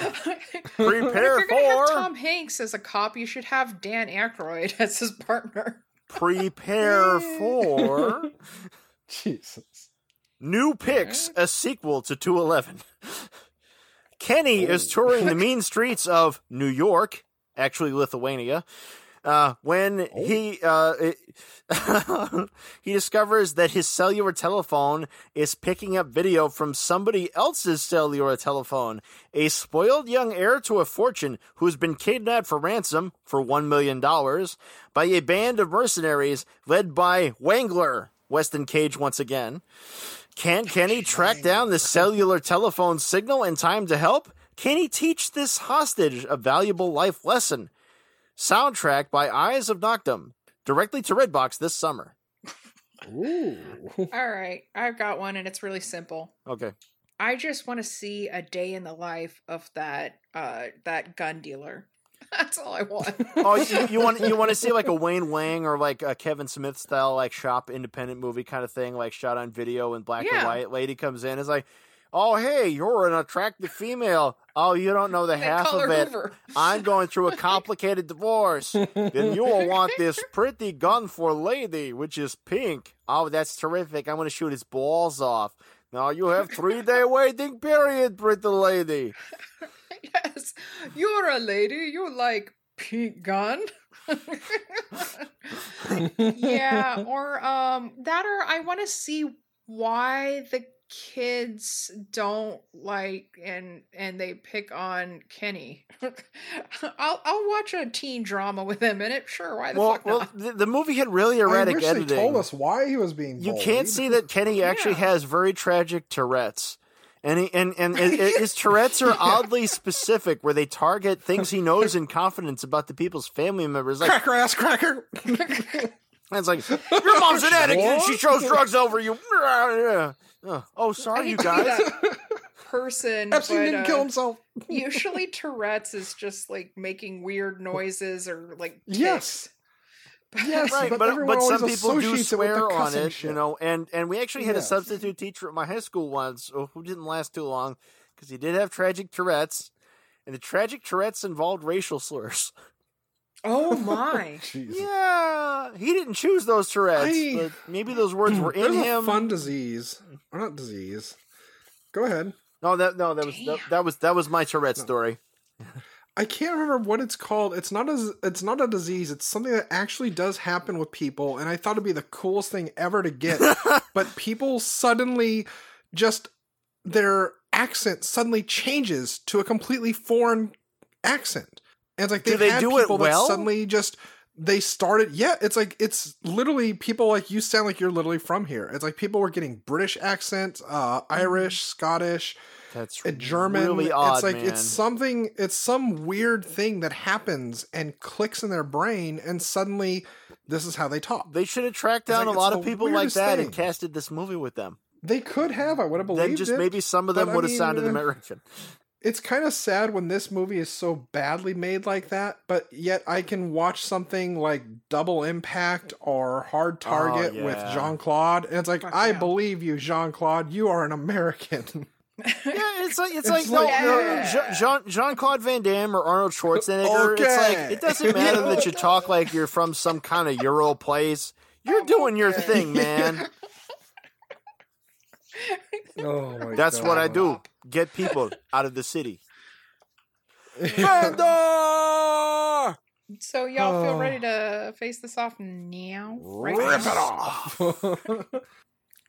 Prepare if you're gonna have for- Tom Hanks as a cop, you should have Dan Aykroyd as his partner. Prepare for Jesus. New Picks, a sequel to 211. Kenny is oh. touring the mean streets of New York, actually Lithuania, uh, when he uh, it- he discovers that his cellular telephone is picking up video from somebody else's cellular telephone. A spoiled young heir to a fortune who's been kidnapped for ransom for $1 million by a band of mercenaries led by Wangler, Weston Cage once again. Can Kenny track down the cellular telephone signal in time to help? Can he teach this hostage a valuable life lesson? Soundtrack by Eyes of Noctum, directly to Redbox this summer. Ooh. All right, I've got one, and it's really simple. Okay. I just want to see a day in the life of that uh that gun dealer. That's all I want. Oh, you, you want you want to see like a Wayne Wang or like a Kevin Smith style like shop independent movie kind of thing, like shot on video in black and white. Lady comes in is like, "Oh, hey, you're an attractive female. Oh, you don't know the They half of it. Hoover. I'm going through a complicated divorce. then you will want this pretty gun for lady, which is pink. Oh, that's terrific. I'm going to shoot his balls off. Now you have three day waiting period, pretty lady. yes, you're a lady. You like pink gun. yeah, or um, that or I want to see why the kids don't like and and they pick on Kenny. I'll I'll watch a teen drama with him in it. Sure, why the well, fuck well, not? the, the movie had really I erratic wish editing. they told us why he was being. you can't see that Kenny actually Yeah. has very tragic Tourette's. And, he, and and and his Tourette's are oddly specific, where they target things he knows in confidence about the people's family members. Like cracker ass cracker. It's like your mom's an addict and she chose drugs over you. Oh, sorry, you hate to guys. person, Epstein but, didn't uh, kill himself. usually Tourette's is just like making weird noises or like Yes. Yes, Right, but, but, but some people do associates it swear on it, shit. you know. And and we actually had Yes. a substitute teacher at my high school once uh, who didn't last too long because he did have tragic Tourette's, and the tragic Tourette's involved racial slurs. Oh, oh my. Yeah, he didn't choose those Tourette's, I- but maybe those words were in There's a him. fun disease, or not disease. Go ahead. No, that no, that was that, that was that was my Tourette story. I can't remember what it's called. It's not a it's not a disease. It's something that actually does happen with people, and I thought it'd be the coolest thing ever to get. but people suddenly just their accent suddenly changes to a completely foreign accent. And it's like Do they do it well? suddenly just they started yeah it's like it's literally people like you sound like you're literally from here it's like people were getting british accents uh irish scottish That's German. really odd, it's like man. it's something. It's some weird thing that happens and clicks in their brain, and suddenly this is how they talk. They should have tracked down like a lot of people like that thing. and casted this movie with them. They could have. I would have believed Then just it. maybe some of them would have mean, sounded uh, American. It's kind of sad when this movie is so badly made like that, but yet I can watch something like Double Impact or Hard oh, Target with Oh, yeah. Jean Claude, and it's like Fuck I yeah. believe you, Jean Claude. You are an American. Yeah, it's like it's, It's like, like- no, Yeah. Jean Jean Claude Van Damme or Arnold Schwarzenegger. It's like it doesn't matter that you talk like you're from some kind of Euro place. You're doing your thing, man. oh my That's what I do. Get people out of the city. Vander! So y'all feel Oh. ready to face this off now? Right Rip now? it off.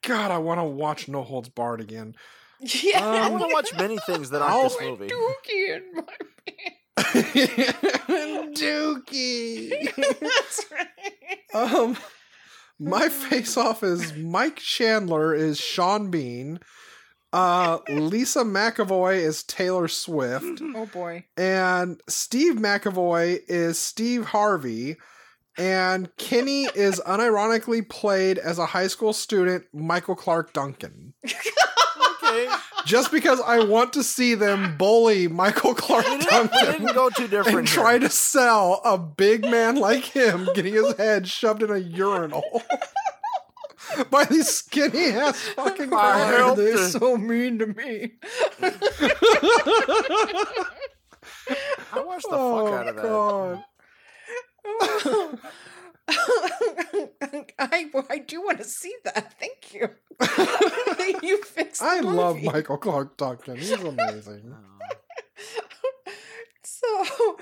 God, I want to watch No Holds Barred again. Yeah. I Um, want to watch many things that aren't I'll- this my movie. dookie in my pants. Dookie. That's right. um, my face off is Mike Chandler is Sean Bean. Uh, Lisa McAvoy is Taylor Swift, Oh boy. and Steve McAvoy is Steve Harvey, and Kenny is unironically played as a high school student, Michael Clarke Duncan. Okay. Just because I want to see them bully Michael Clarke We we Duncan didn't go too different. and here. try to sell a big man like him getting his head shoved in a urinal by these skinny ass fucking I cryers. helped They're so mean to me. I watched the oh, fuck out of that. God. I I do want to see that. Thank you. you fixed. The I love. Michael Clarke Duncan. He's amazing. So,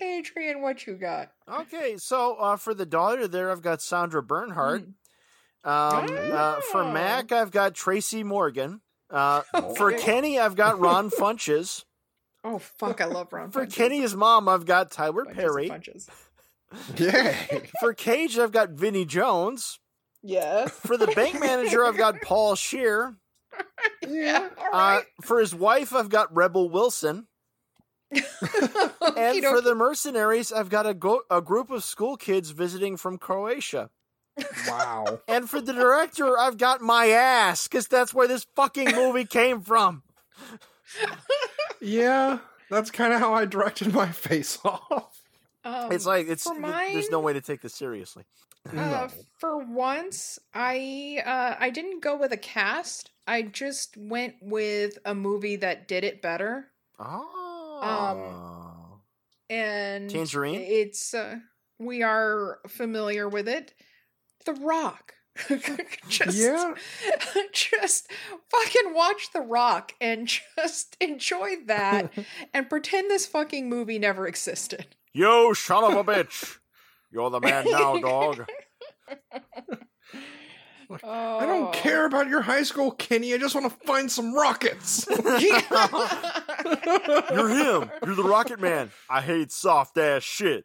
Adrian, what you got? Okay, so uh, for the daughter there, I've got Sandra Bernhard. Um, uh, for Oh. Mac, I've got Tracy Morgan. Uh, For Kenny, I've got Ron Funches. Oh fuck, I love Ron. For Funches. Kenny's mom, I've got Tyler Bunches Perry. Funches. Yay. For Cage, I've got Vinnie Jones. Yes. For the bank manager, I've got Paul Scheer. Yeah. All Uh, right. for his wife, I've got Rebel Wilson. And for the mercenaries, I've got a, go- a group of school kids visiting from Croatia. Wow. And for the director, I've got my ass, because that's where this fucking movie came from. Yeah, that's kind of how I directed my face off. Um, It's like it's for th- there's no way to take this seriously. Uh, for once, I uh, I didn't go with a cast. I just went with a movie that did it better. Oh. And Tangerine? It's uh, we are familiar with it. The Rock. just Yeah. just fucking watch The Rock and just enjoy that and pretend this fucking movie never existed. you son of a bitch! You're the man now, dog. Oh. I don't oh. care about your high school, Kenny. I just want to find some rockets. You're him. You're the Rocket Man. I hate soft ass shit.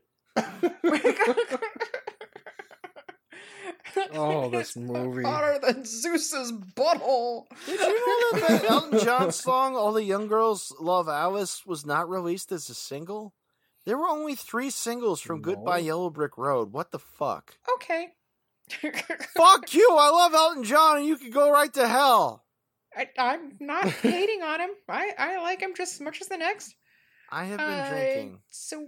Oh, this It's movie. hotter than Zeus's butthole. Did you know that that Elton John song "All the Young Girls Love Alice" was not released as a single? There were only three singles from Goodbye Yellow Brick Road. What the fuck? Okay. fuck you! I love Elton John, and you can go right to hell. I, I'm not hating on him. I, I like him just as much as the next. I have been Uh, drinking. So,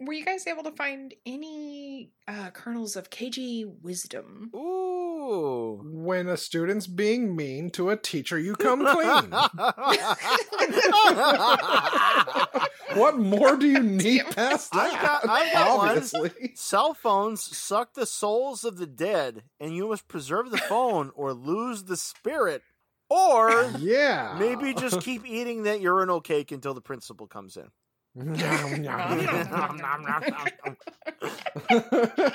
were you guys able to find any uh, kernels of KG wisdom? Ooh. when a student's being mean to a teacher, you come clean. what more do you need past I've got- I've got one. Obviously. Cell phones suck the souls of the dead, and you must preserve the phone or lose the spirit. Or Yeah. maybe just keep eating that urinal cake until the principal comes in.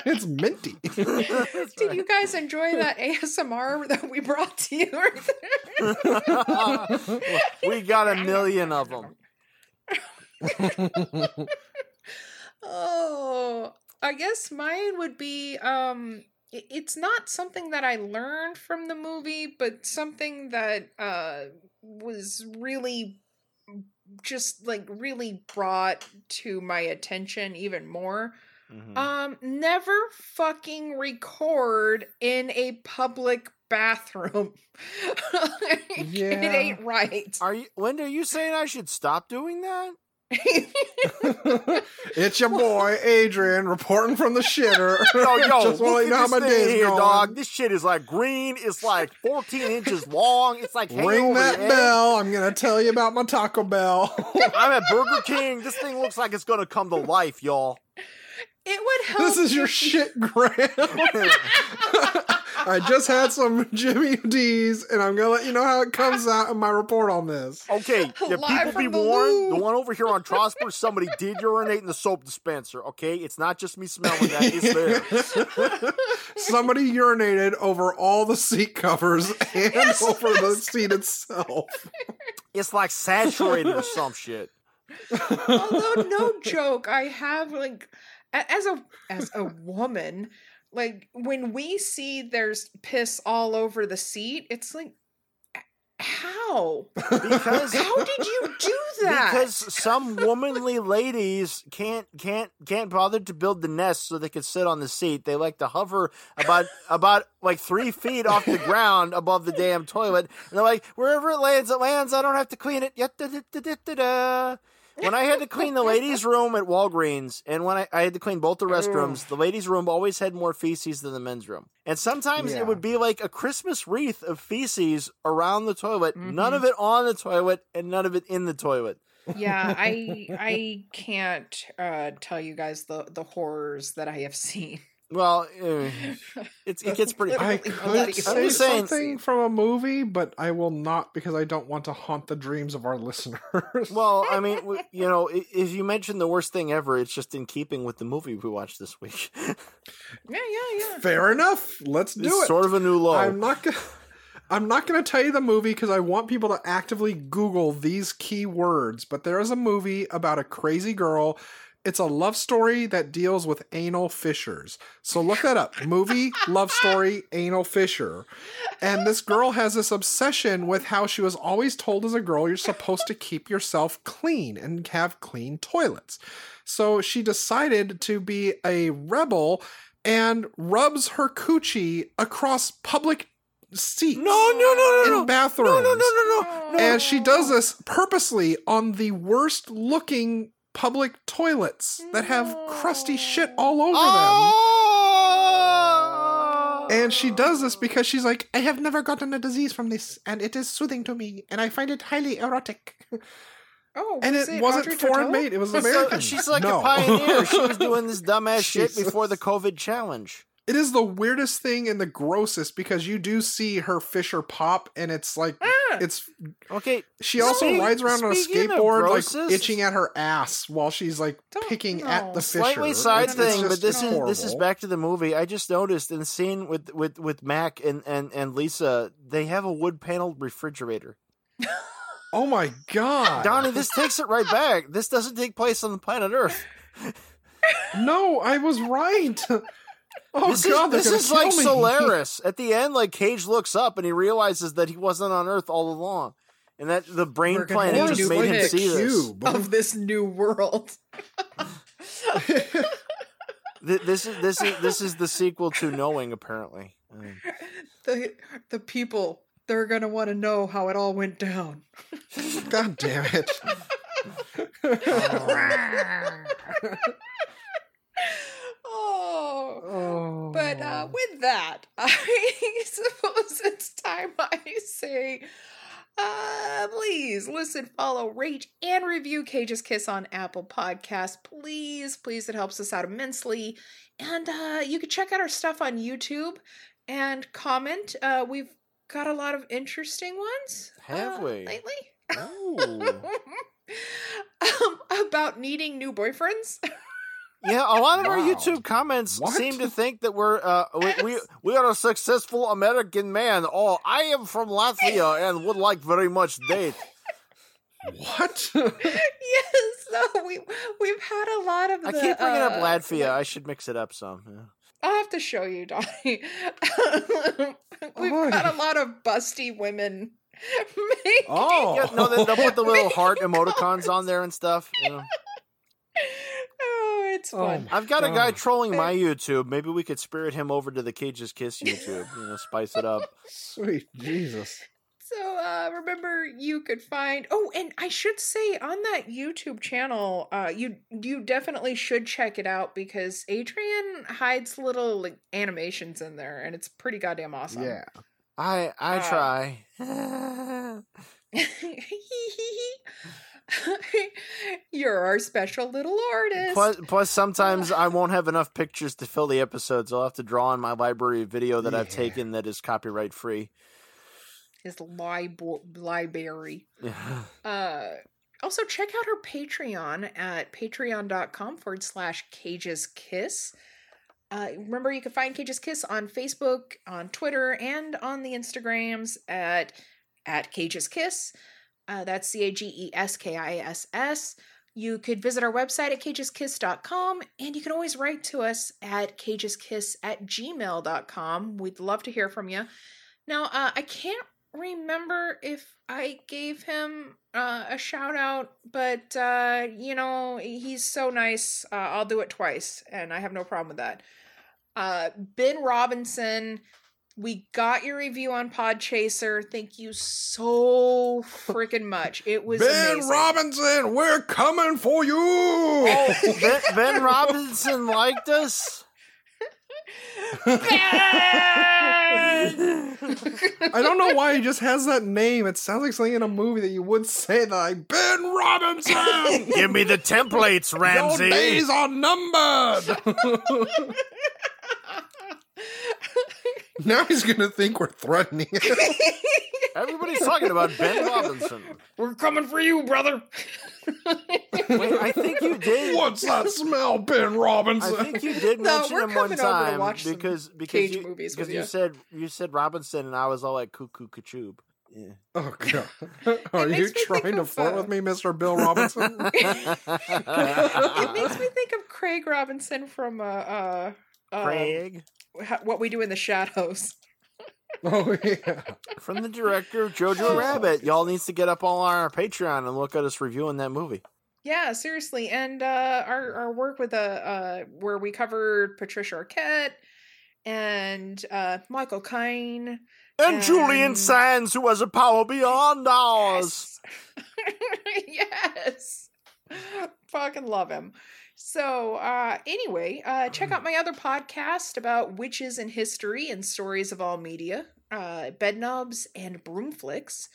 It's minty. Did you guys enjoy that ASMR that we brought to you? we got a million of them. oh, I guess mine would be um it's not something that I learned from the movie, but something that uh was really just like really brought to my attention even more. Mhm. Um never fucking record in a public bathroom. it Yeah. ain't right. Are you? Wendy, are you saying I should stop doing that? It's your boy Adrian reporting from the shitter. Yo, yo, Just want to look know at how this my here, going. dog. This shit is like green. It's like 14 inches long. It's like Ring that bell. I'm gonna tell you about my Taco Bell. I'm at Burger King. This thing looks like it's gonna come to life, y'all. It would help. this is your shit, Graham. I just had some Jimmy D's, and I'm gonna let you know how it comes out in my report on this. Okay, yeah, people be the warned. loo. The one over here on Trosper, somebody did urinate in the soap dispenser. Okay, it's not just me smelling that; it's there. Somebody urinated over all the seat covers and Yes, over the yes. seat itself. It's like saturated or some shit. Although no joke, I have like a- as a as a woman, like when we see there's piss all over the seat, it's like how? Because How did you do that? because some womanly ladies can't can't can't bother to build the nest so they can sit on the seat. They like to hover about about like three feet off the ground above the damn toilet. And they're like, wherever it lands, it lands. I don't have to clean it. Yet-da-da-da-da-da. When I had to clean the ladies' room at Walgreens, and when I, I had to clean both the restrooms, the ladies' room always had more feces than the men's room. And sometimes Yeah. it would be like a Christmas wreath of feces around the toilet, none Mhm. of it on the toilet, and none of it in the toilet. yeah, I I can't uh tell you guys the the horrors that I have seen. Well, uh, it's, it gets pretty. I could say I'm saying- something from a movie, but I will not because I don't want to haunt the dreams of our listeners. Well, I mean, you know, i- if you mention the worst thing ever, it's just in keeping with the movie we watched this week. Yeah, yeah, yeah. fair enough. Let's do it's it. sort of a new low. I'm not gonna. I'm not going to tell you the movie because I want people to actively Google these key words. But there is a movie about a crazy girl. It's a love story that deals with anal fissures. So look that up. movie, love story, anal fissure. And this girl has this obsession with how she was always told as a girl you're supposed to keep yourself clean and have clean toilets. So she decided to be a rebel and rubs her coochie across public seats no, no, no, in no, no, bathrooms. no, no, no, no, no, no. And she does this purposely on the worst looking public toilets that have crusty shit all over them. Oh! And she does this because she's like, I have never gotten a disease from this, and it is soothing to me, and I find it highly erotic. Oh, And was it, wasn't Audrey foreign Tautou? made; it was So American. she's like No. a pioneer. She was doing this dumbass shit before the COVID challenge. It is the weirdest thing and the grossest because you do see her Fisher pop, and it's like Yeah. It's Okay, she also Speak- rides around on a skateboard, like itching at her ass while she's like Don't- picking at no. the fisher. slightly side It's- it's thing, but just this is this is back to the movie. I just noticed in the scene with with with Mac and and and Lisa, they have a wood paneled refrigerator. Oh my god, Donnie, this takes it right back. This doesn't take place on the planet Earth. No, I was right. Oh this god, is, this is like me. Solaris. At the end, like Cage looks up and he realizes that he wasn't on Earth all along, and that the brain We're planet need just made him see this. Cube. of this new world. This is this is this is the sequel to Knowing, apparently. Um, the the people they're gonna want to know how it all went down. God damn it. oh. oh. But uh, with that, I suppose it's time I say, uh, please listen, follow, rate, and review Cage's Kiss on Apple Podcasts. Please, please, it helps us out immensely. And uh, you can check out our stuff on YouTube and comment. Uh, we've got a lot of interesting ones. Have uh, we? lately? Ooh. um, about needing new boyfriends. Yeah, a lot of our YouTube comments What? seem to think that we're uh, we, we we are a successful American man. Oh, I am from Latvia and would like very much date. what? yes, so we we've had a lot of. I the, keep bringing up uh, Latvia. I should mix it up some. yeah. I'll have to show you, Donnie. We've Oh, got a lot of busty women. making- oh. Yeah, no, they, they'll put the little heart emoticons on there and stuff. you know. Oh, it's Oh, fun. I've got a guy trolling my YouTube. Maybe we could spirit him over to the Cage's Kiss YouTube. You know, spice it up. Sweet Jesus. So uh remember you could find oh and I should say on that YouTube channel uh you you definitely should check it out because Adrian hides little like animations in there and it's pretty goddamn awesome. Yeah. I I Uh, try. You're our special little artist. Plus, plus, sometimes I won't have enough pictures to fill the episodes. I'll have to draw on my library of video that I've taken that is copyright free. His libor- library. Uh, also, check out her Patreon at patreon.com forward slash cages kiss. Uh, remember, you can find Cages Kiss on Facebook, on Twitter, and on the Instagrams at at Cages Kiss. Uh, that's C A G E S K I S S. You could visit our website at cageskiss.com, and you can always write to us at cageskiss at gmail.com. We'd love to hear from you. Now, uh, I can't remember if I gave him uh, a shout out, but uh, you know, he's so nice. Uh, I'll do it twice, and I have no problem with that. Uh, ben Robinson, we got your review on Podchaser. Thank you so freaking much. It was ben amazing. Robinson, we're coming for you. Oh, ben, ben Robinson liked us. I don't know why he just has that name. It sounds like something in a movie that you would say that like Ben Robinson. Give me the templates, Your Ramsey. days are numbered. now he's gonna think we're threatening him. Everybody's talking about Ben Robinson. We're coming for you, brother. Wait, I think you did. What's that smell, Ben Robinson? I think you did No, mention we're him one coming over to time watch some because because Cage you, movies because with you ya. said you said Robinson and I was all like cuckoo kachoob. Yeah. Oh god, are makes you me think trying to of, flirt uh, with me, Mister Bill Robinson? it makes me think of Craig Robinson from uh, uh, uh Craig ha- what we do in the shadows. oh yeah. from the director of Jojo Rabbit. Y'all needs to get up all on our Patreon and look at us reviewing that movie. Yeah, seriously, and uh, our our work with uh, uh where we covered Patricia Arquette and uh Michael Caine. And Julian Sands, who has a power beyond ours. yes. Fucking love him. So, uh, anyway, uh, check out my other podcast about witches and history and stories of all media, uh, Bedknobs and Broomflicks.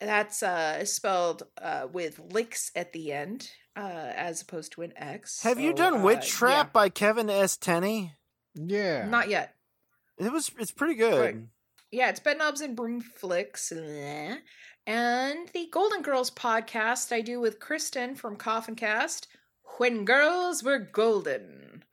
That's uh, spelled uh, with licks at the end, uh, as opposed to an X. Have you done uh, Witch Trap by Kevin S. Tenney? Yeah. yeah. Not yet. It was. It's pretty good. Right. Yeah, it's Bedknobs and Broomflicks. And the Golden Girls podcast I do with Kristen from Coffin Cast, When Girls Were Golden.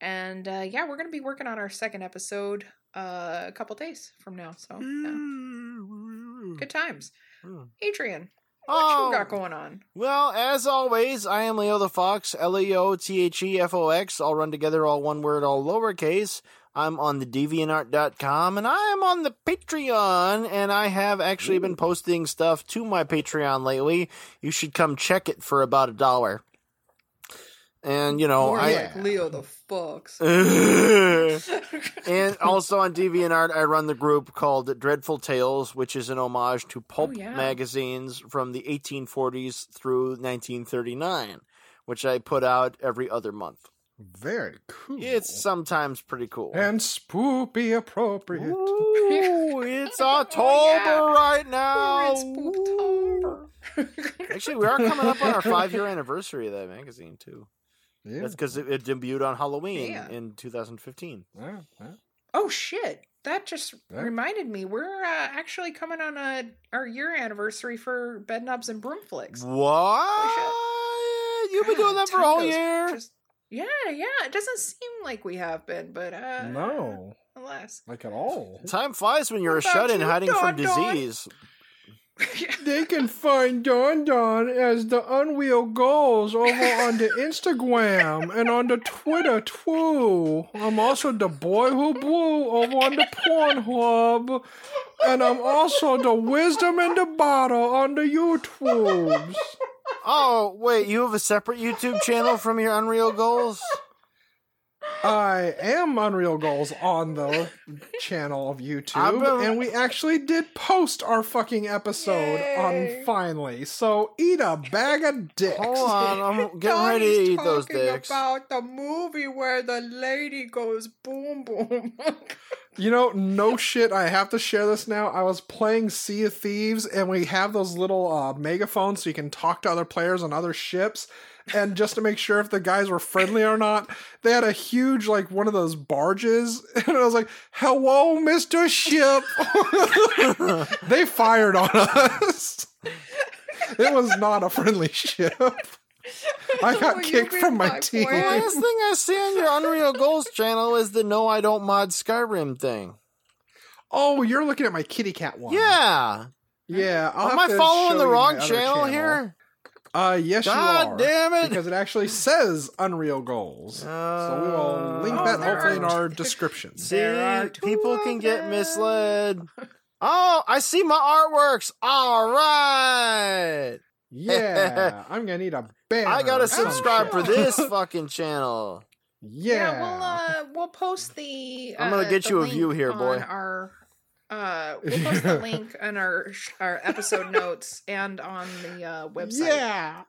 And uh, yeah, we're going to be working on our second episode uh, a couple days from now. So yeah, good times. Hmm. Adrian, what Oh, you got going on? Well, as always, I am Leo the Fox, L E O T H E F O X, all run together, all one word, all lowercase. I'm on the deviantart.com and I am on the Patreon and I have actually been posting stuff to my Patreon lately. You should come check it for about a dollar. And, you know, More I. like Leo the Fox. and also on DeviantArt, I run the group called Dreadful Tales, which is an homage to oh, pulp yeah. magazines from the 1840s through 1939, which I put out every other month. Very cool. It's sometimes pretty cool. and spoopy appropriate. Ooh, it's oh, October Oh, yeah. right now. in Spooktober. Actually, we are coming up on our five year anniversary of that magazine, too. Yeah. That's because it, it debuted on Halloween Yeah. in 2015. yeah, yeah. Oh shit! That just Yeah. reminded me. We're uh, actually coming on a our year anniversary for Bed Bedknobs and Broomflicks. What? You've been doing that for a whole year? just- yeah, yeah. It doesn't seem like we have been, but uh No, alas. like at all. Time flies when you're a What about shut in you, hiding from disease. Don? Disease. They can find Don Don as the Unreal Goals over on the Instagram and on the Twitter too. I'm also the Boy Who Blew over on the Pornhub. And I'm also the Wisdom in the Bottle on the YouTubes. Oh, wait, you have a separate YouTube channel from your Unreal Goals? I am Unreal Goals on the channel of YouTube, been- and we actually did post our fucking episode Yay. on finally. So eat a bag of dicks. Hold on, I'm getting ready to eat those talking dicks. About the movie where the lady goes boom boom. You know, no shit. I have to share this now. I was playing Sea of Thieves, and we have those little uh, megaphones so you can talk to other players on other ships. And just to make sure if the guys were friendly or not, they had a huge, like, one of those barges. And I was like, hello, Mr. Ship. they fired on us. It was not a friendly ship. I got Will kicked from my my team. The last thing I see on your Unreal Goals channel is the No I Don't Mod Skyrim thing. Oh, you're looking at my kitty cat one. Yeah. Yeah. I'll Am I following the wrong my other channel, here? Uh, yes, God you are. damn it. Because it actually says Unreal Goals. so we will link Oh, that there hopefully in our description. See, There are people of can get misled. Oh, I see my artworks. All right. Yeah, I'm gonna need a banner. I gotta subscribe for this fucking channel. Yeah. we'll uh we'll post the. I'm gonna uh, get you a view here, boy. on Our uh, we'll post the link on our our episode notes and on the uh, website. Yeah,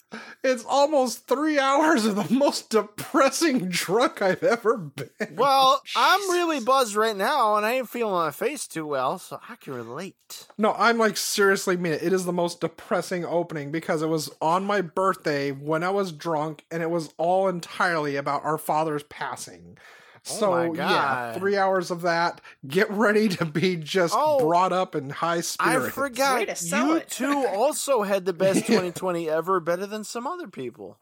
it's almost three hours of the most depressing drunk I've ever been. Well, I'm really buzzed right now, and I ain't feeling my face too well, so I can relate. No, I'm like seriously mean it. It is the most depressing opening because it was on my birthday when I was drunk, and it was all entirely about our father's passing. So Oh my yeah, three hours of that. Get ready to be just Oh, brought up in high spirits. I forgot Way to you two also had the best 2020 ever, better than some other people.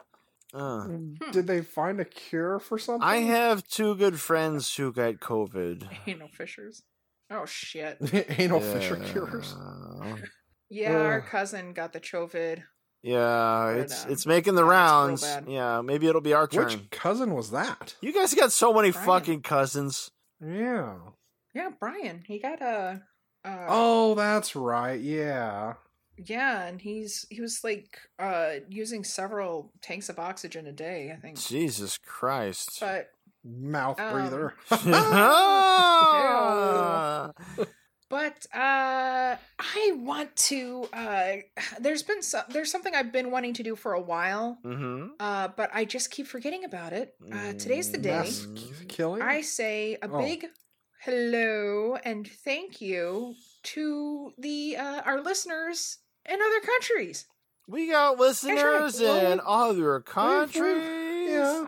Uh, Did they find a cure for something? I have two good friends who got COVID. Anal fishers. Oh shit. anal fissure cures. Yeah. Yeah, our cousin got the COVID. Yeah, it's it's making the yeah, it's real rounds. Yeah, maybe it'll be our turn. Which cousin was that? You guys got so many Brian. fucking cousins. Yeah. Yeah, Brian. He got a. Uh, Oh, that's right. Yeah. Yeah, and he's he was like uh using several tanks of oxygen a day, I think. Jesus Christ. But Mouth Um, breather. but uh I want to uh there's been some there's something I've been wanting to do for a while. mm-hmm. Uh but I just keep forgetting about it. Uh today's the day. Mass killing. I say a Oh. big hello and thank you to the uh our listeners in other countries. We got listeners well, in other countries. Yeah.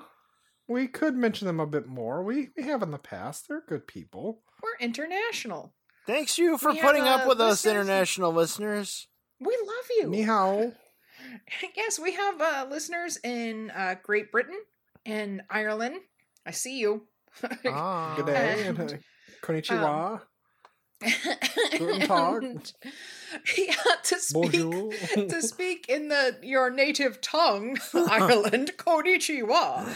We could mention them a bit more. We we have in the past. They're good people. We're international. Thanks you for We putting have, up uh, with us, international listeners. We love you. Ni hao. yes, we have uh, listeners in uh, Great Britain and Ireland. I see you. Ah. Good day. And, and, uh, konnichiwa. Guten Tag. Yeah, to speak Bonjour. to speak in the your native tongue, Ireland, konnichiwa.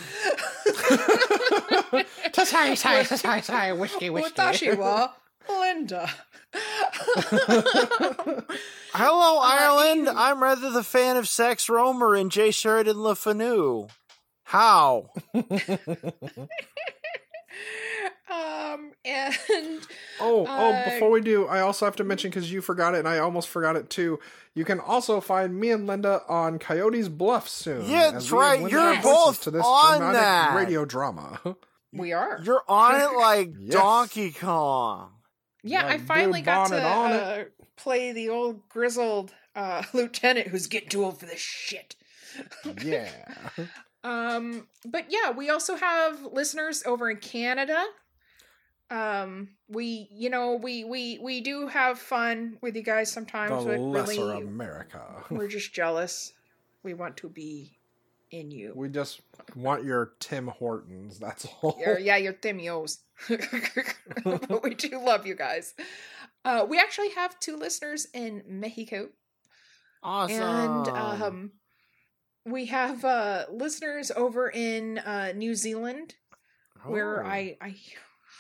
Tasai, sai, tasai, sai, whiskey, whiskey. Watashi wa Linda. Hello, Ireland. ew. I'm rather the fan of Sax Rohmer and Jay Sheridan LeFanu. How? um, and Oh, oh, Uh, before we do, I also have to mention because you forgot it and I almost forgot it too. You can also find me and Linda on Coyote's Bluff soon. Yeah, that's right. You're both to this on dramatic that. radio drama. we are. You're on it like Yes. Donkey Kong. Yeah, I Like blue finally got to uh, play the old grizzled uh, lieutenant who's getting too old for this shit. yeah. Um, but yeah, we also have listeners over in Canada. Um, we, you know, we we we do have fun with you guys The sometimes, but lesser really, America. we're just jealous. We want to be in you. We just want your Tim Hortons. That's all. Your- yeah, your Timios. but we do love you guys. Uh, we actually have two listeners in Mexico. Awesome. And um, we have uh, listeners over in uh, New Zealand, where Oh, I I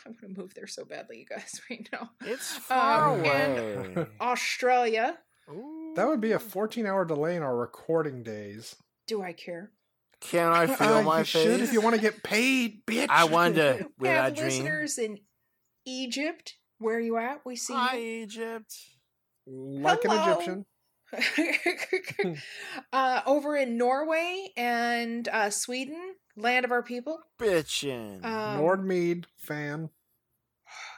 I want to move there so badly, you guys, right now. It's far um, and- away. Australia. Ooh. That would be a 14 hour delay in our recording days. Do I care? Can I feel Uh, my you face? should if you want to get paid, bitch. I wonder. We Will I have dream? listeners in Egypt. Where are you at? We see Hi, you. Egypt. like Hello. an Egyptian. uh, over in Norway and uh, Sweden, land of our people. Bitchin'. Um, Nordmead fan. Oh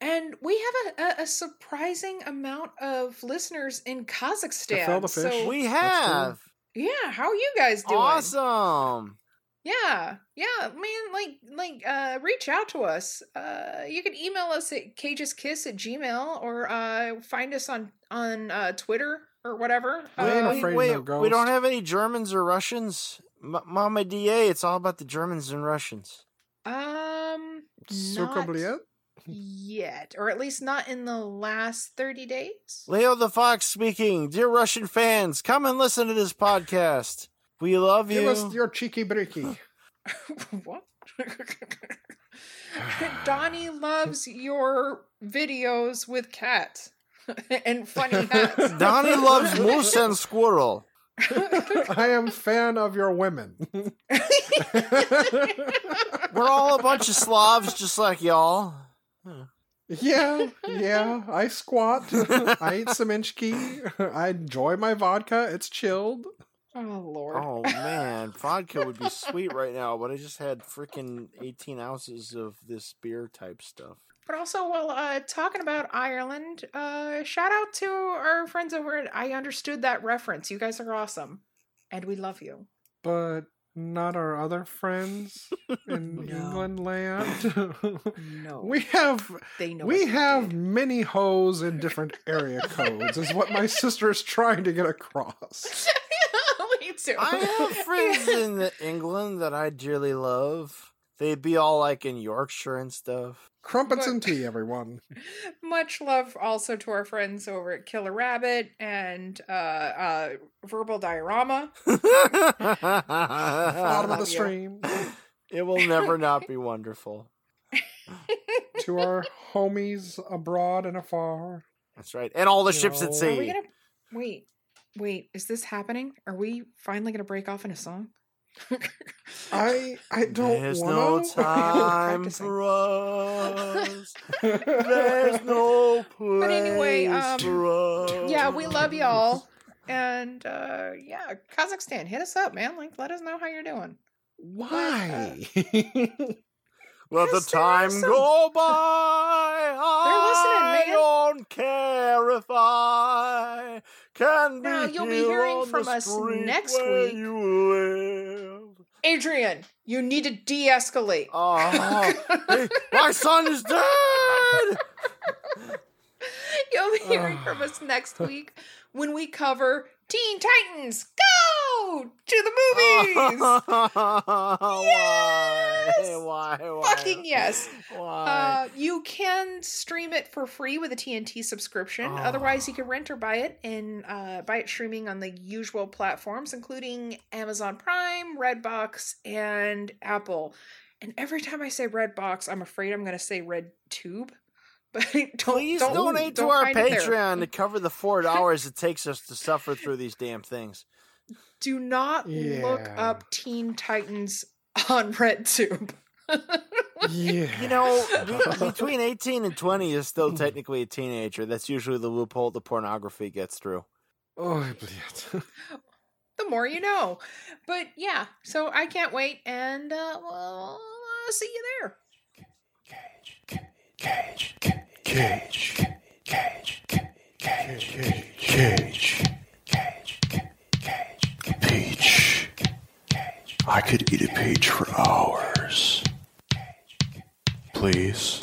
yeah. And we have a, a, a surprising amount of listeners in Kazakhstan. fill the fish. So, we That's cool. have. Yeah, how are you guys doing? Awesome. Yeah, yeah, man, like, like, uh, reach out to us. Uh, you can email us at cageskiss at gmail or uh, find us on on uh, Twitter or whatever. I ain't Uh, afraid wait, no we don't have any Germans or Russians? M- Mama DA, it's all about the Germans and Russians. um, Suka not Bliet? Yet, or at least not in the last thirty days. Leo the Fox speaking. Dear Russian fans, come and listen to this podcast. We love Give you. us your cheeky bricky. what? Donnie loves your videos with cats and funny hats. Donnie loves moose and squirrel. I am fan of your women. We're all a bunch of Slavs just like y'all. Yeah, yeah. I squat. I eat some inchki. I enjoy my vodka. It's chilled. Oh Lord. Oh man, vodka would be sweet right now, but I just had freaking 18 ounces of this beer type stuff. But also, while uh, talking about Ireland, uh, shout out to our friends over at I Understood That Reference. You guys are awesome. And we love you. But not our other friends in No. England land. No. we have they know we have did. many hoes in different area codes is what my sister is trying to get across. Me too. I have friends in England that I dearly love. They'd be all like in Yorkshire and stuff. Crumpets But- and tea, everyone. Much love also to our friends over at Killer Rabbit and uh, uh, Verbal Diorama. Bottom of the stream. It will never not be wonderful. to our homies abroad and afar. That's right. And all the You ships know- at Are we sea. gonna wait? Wait, is this happening? Are we finally gonna break off in a song? I I don't There's wanna. no time Practicing. for us. There's no place But anyway, um, for us. yeah, we love y'all. And uh yeah, Kazakhstan, hit us up, man. Like let us know how you're doing. Why? Let the time awesome. go by. I listening, don't care if I can be Now, you'll be hearing from us next week. You. Adrian, you need to de-escalate. Oh, hey, my son is dead. You'll be hearing from us next week when we cover Teen Titans Go to the movies. Why? Yes! Why? Why? Fucking yes. Why? Uh, you can stream it for free with a TNT subscription. Otherwise, you can rent or buy it and uh, buy it streaming on the usual platforms, including Amazon Prime, Redbox, and Apple. And every time I say Redbox, I'm afraid I'm going to say RedTube. But don't, Please don't, donate to don't our it there. Patreon to cover the four hours it takes us to suffer through these damn things Do not look Yeah. up Teen Titans on RedTube. Yeah. You know, be- between 18 and 20 is still technically a teenager. That's usually the loophole the pornography gets through. Oh, блядь. the more you know. But yeah, so I can't wait, and uh, well, I'll see you there. Cage, cage, cage, cage, cage, cage, cage, I could eat a peach for hours. Please.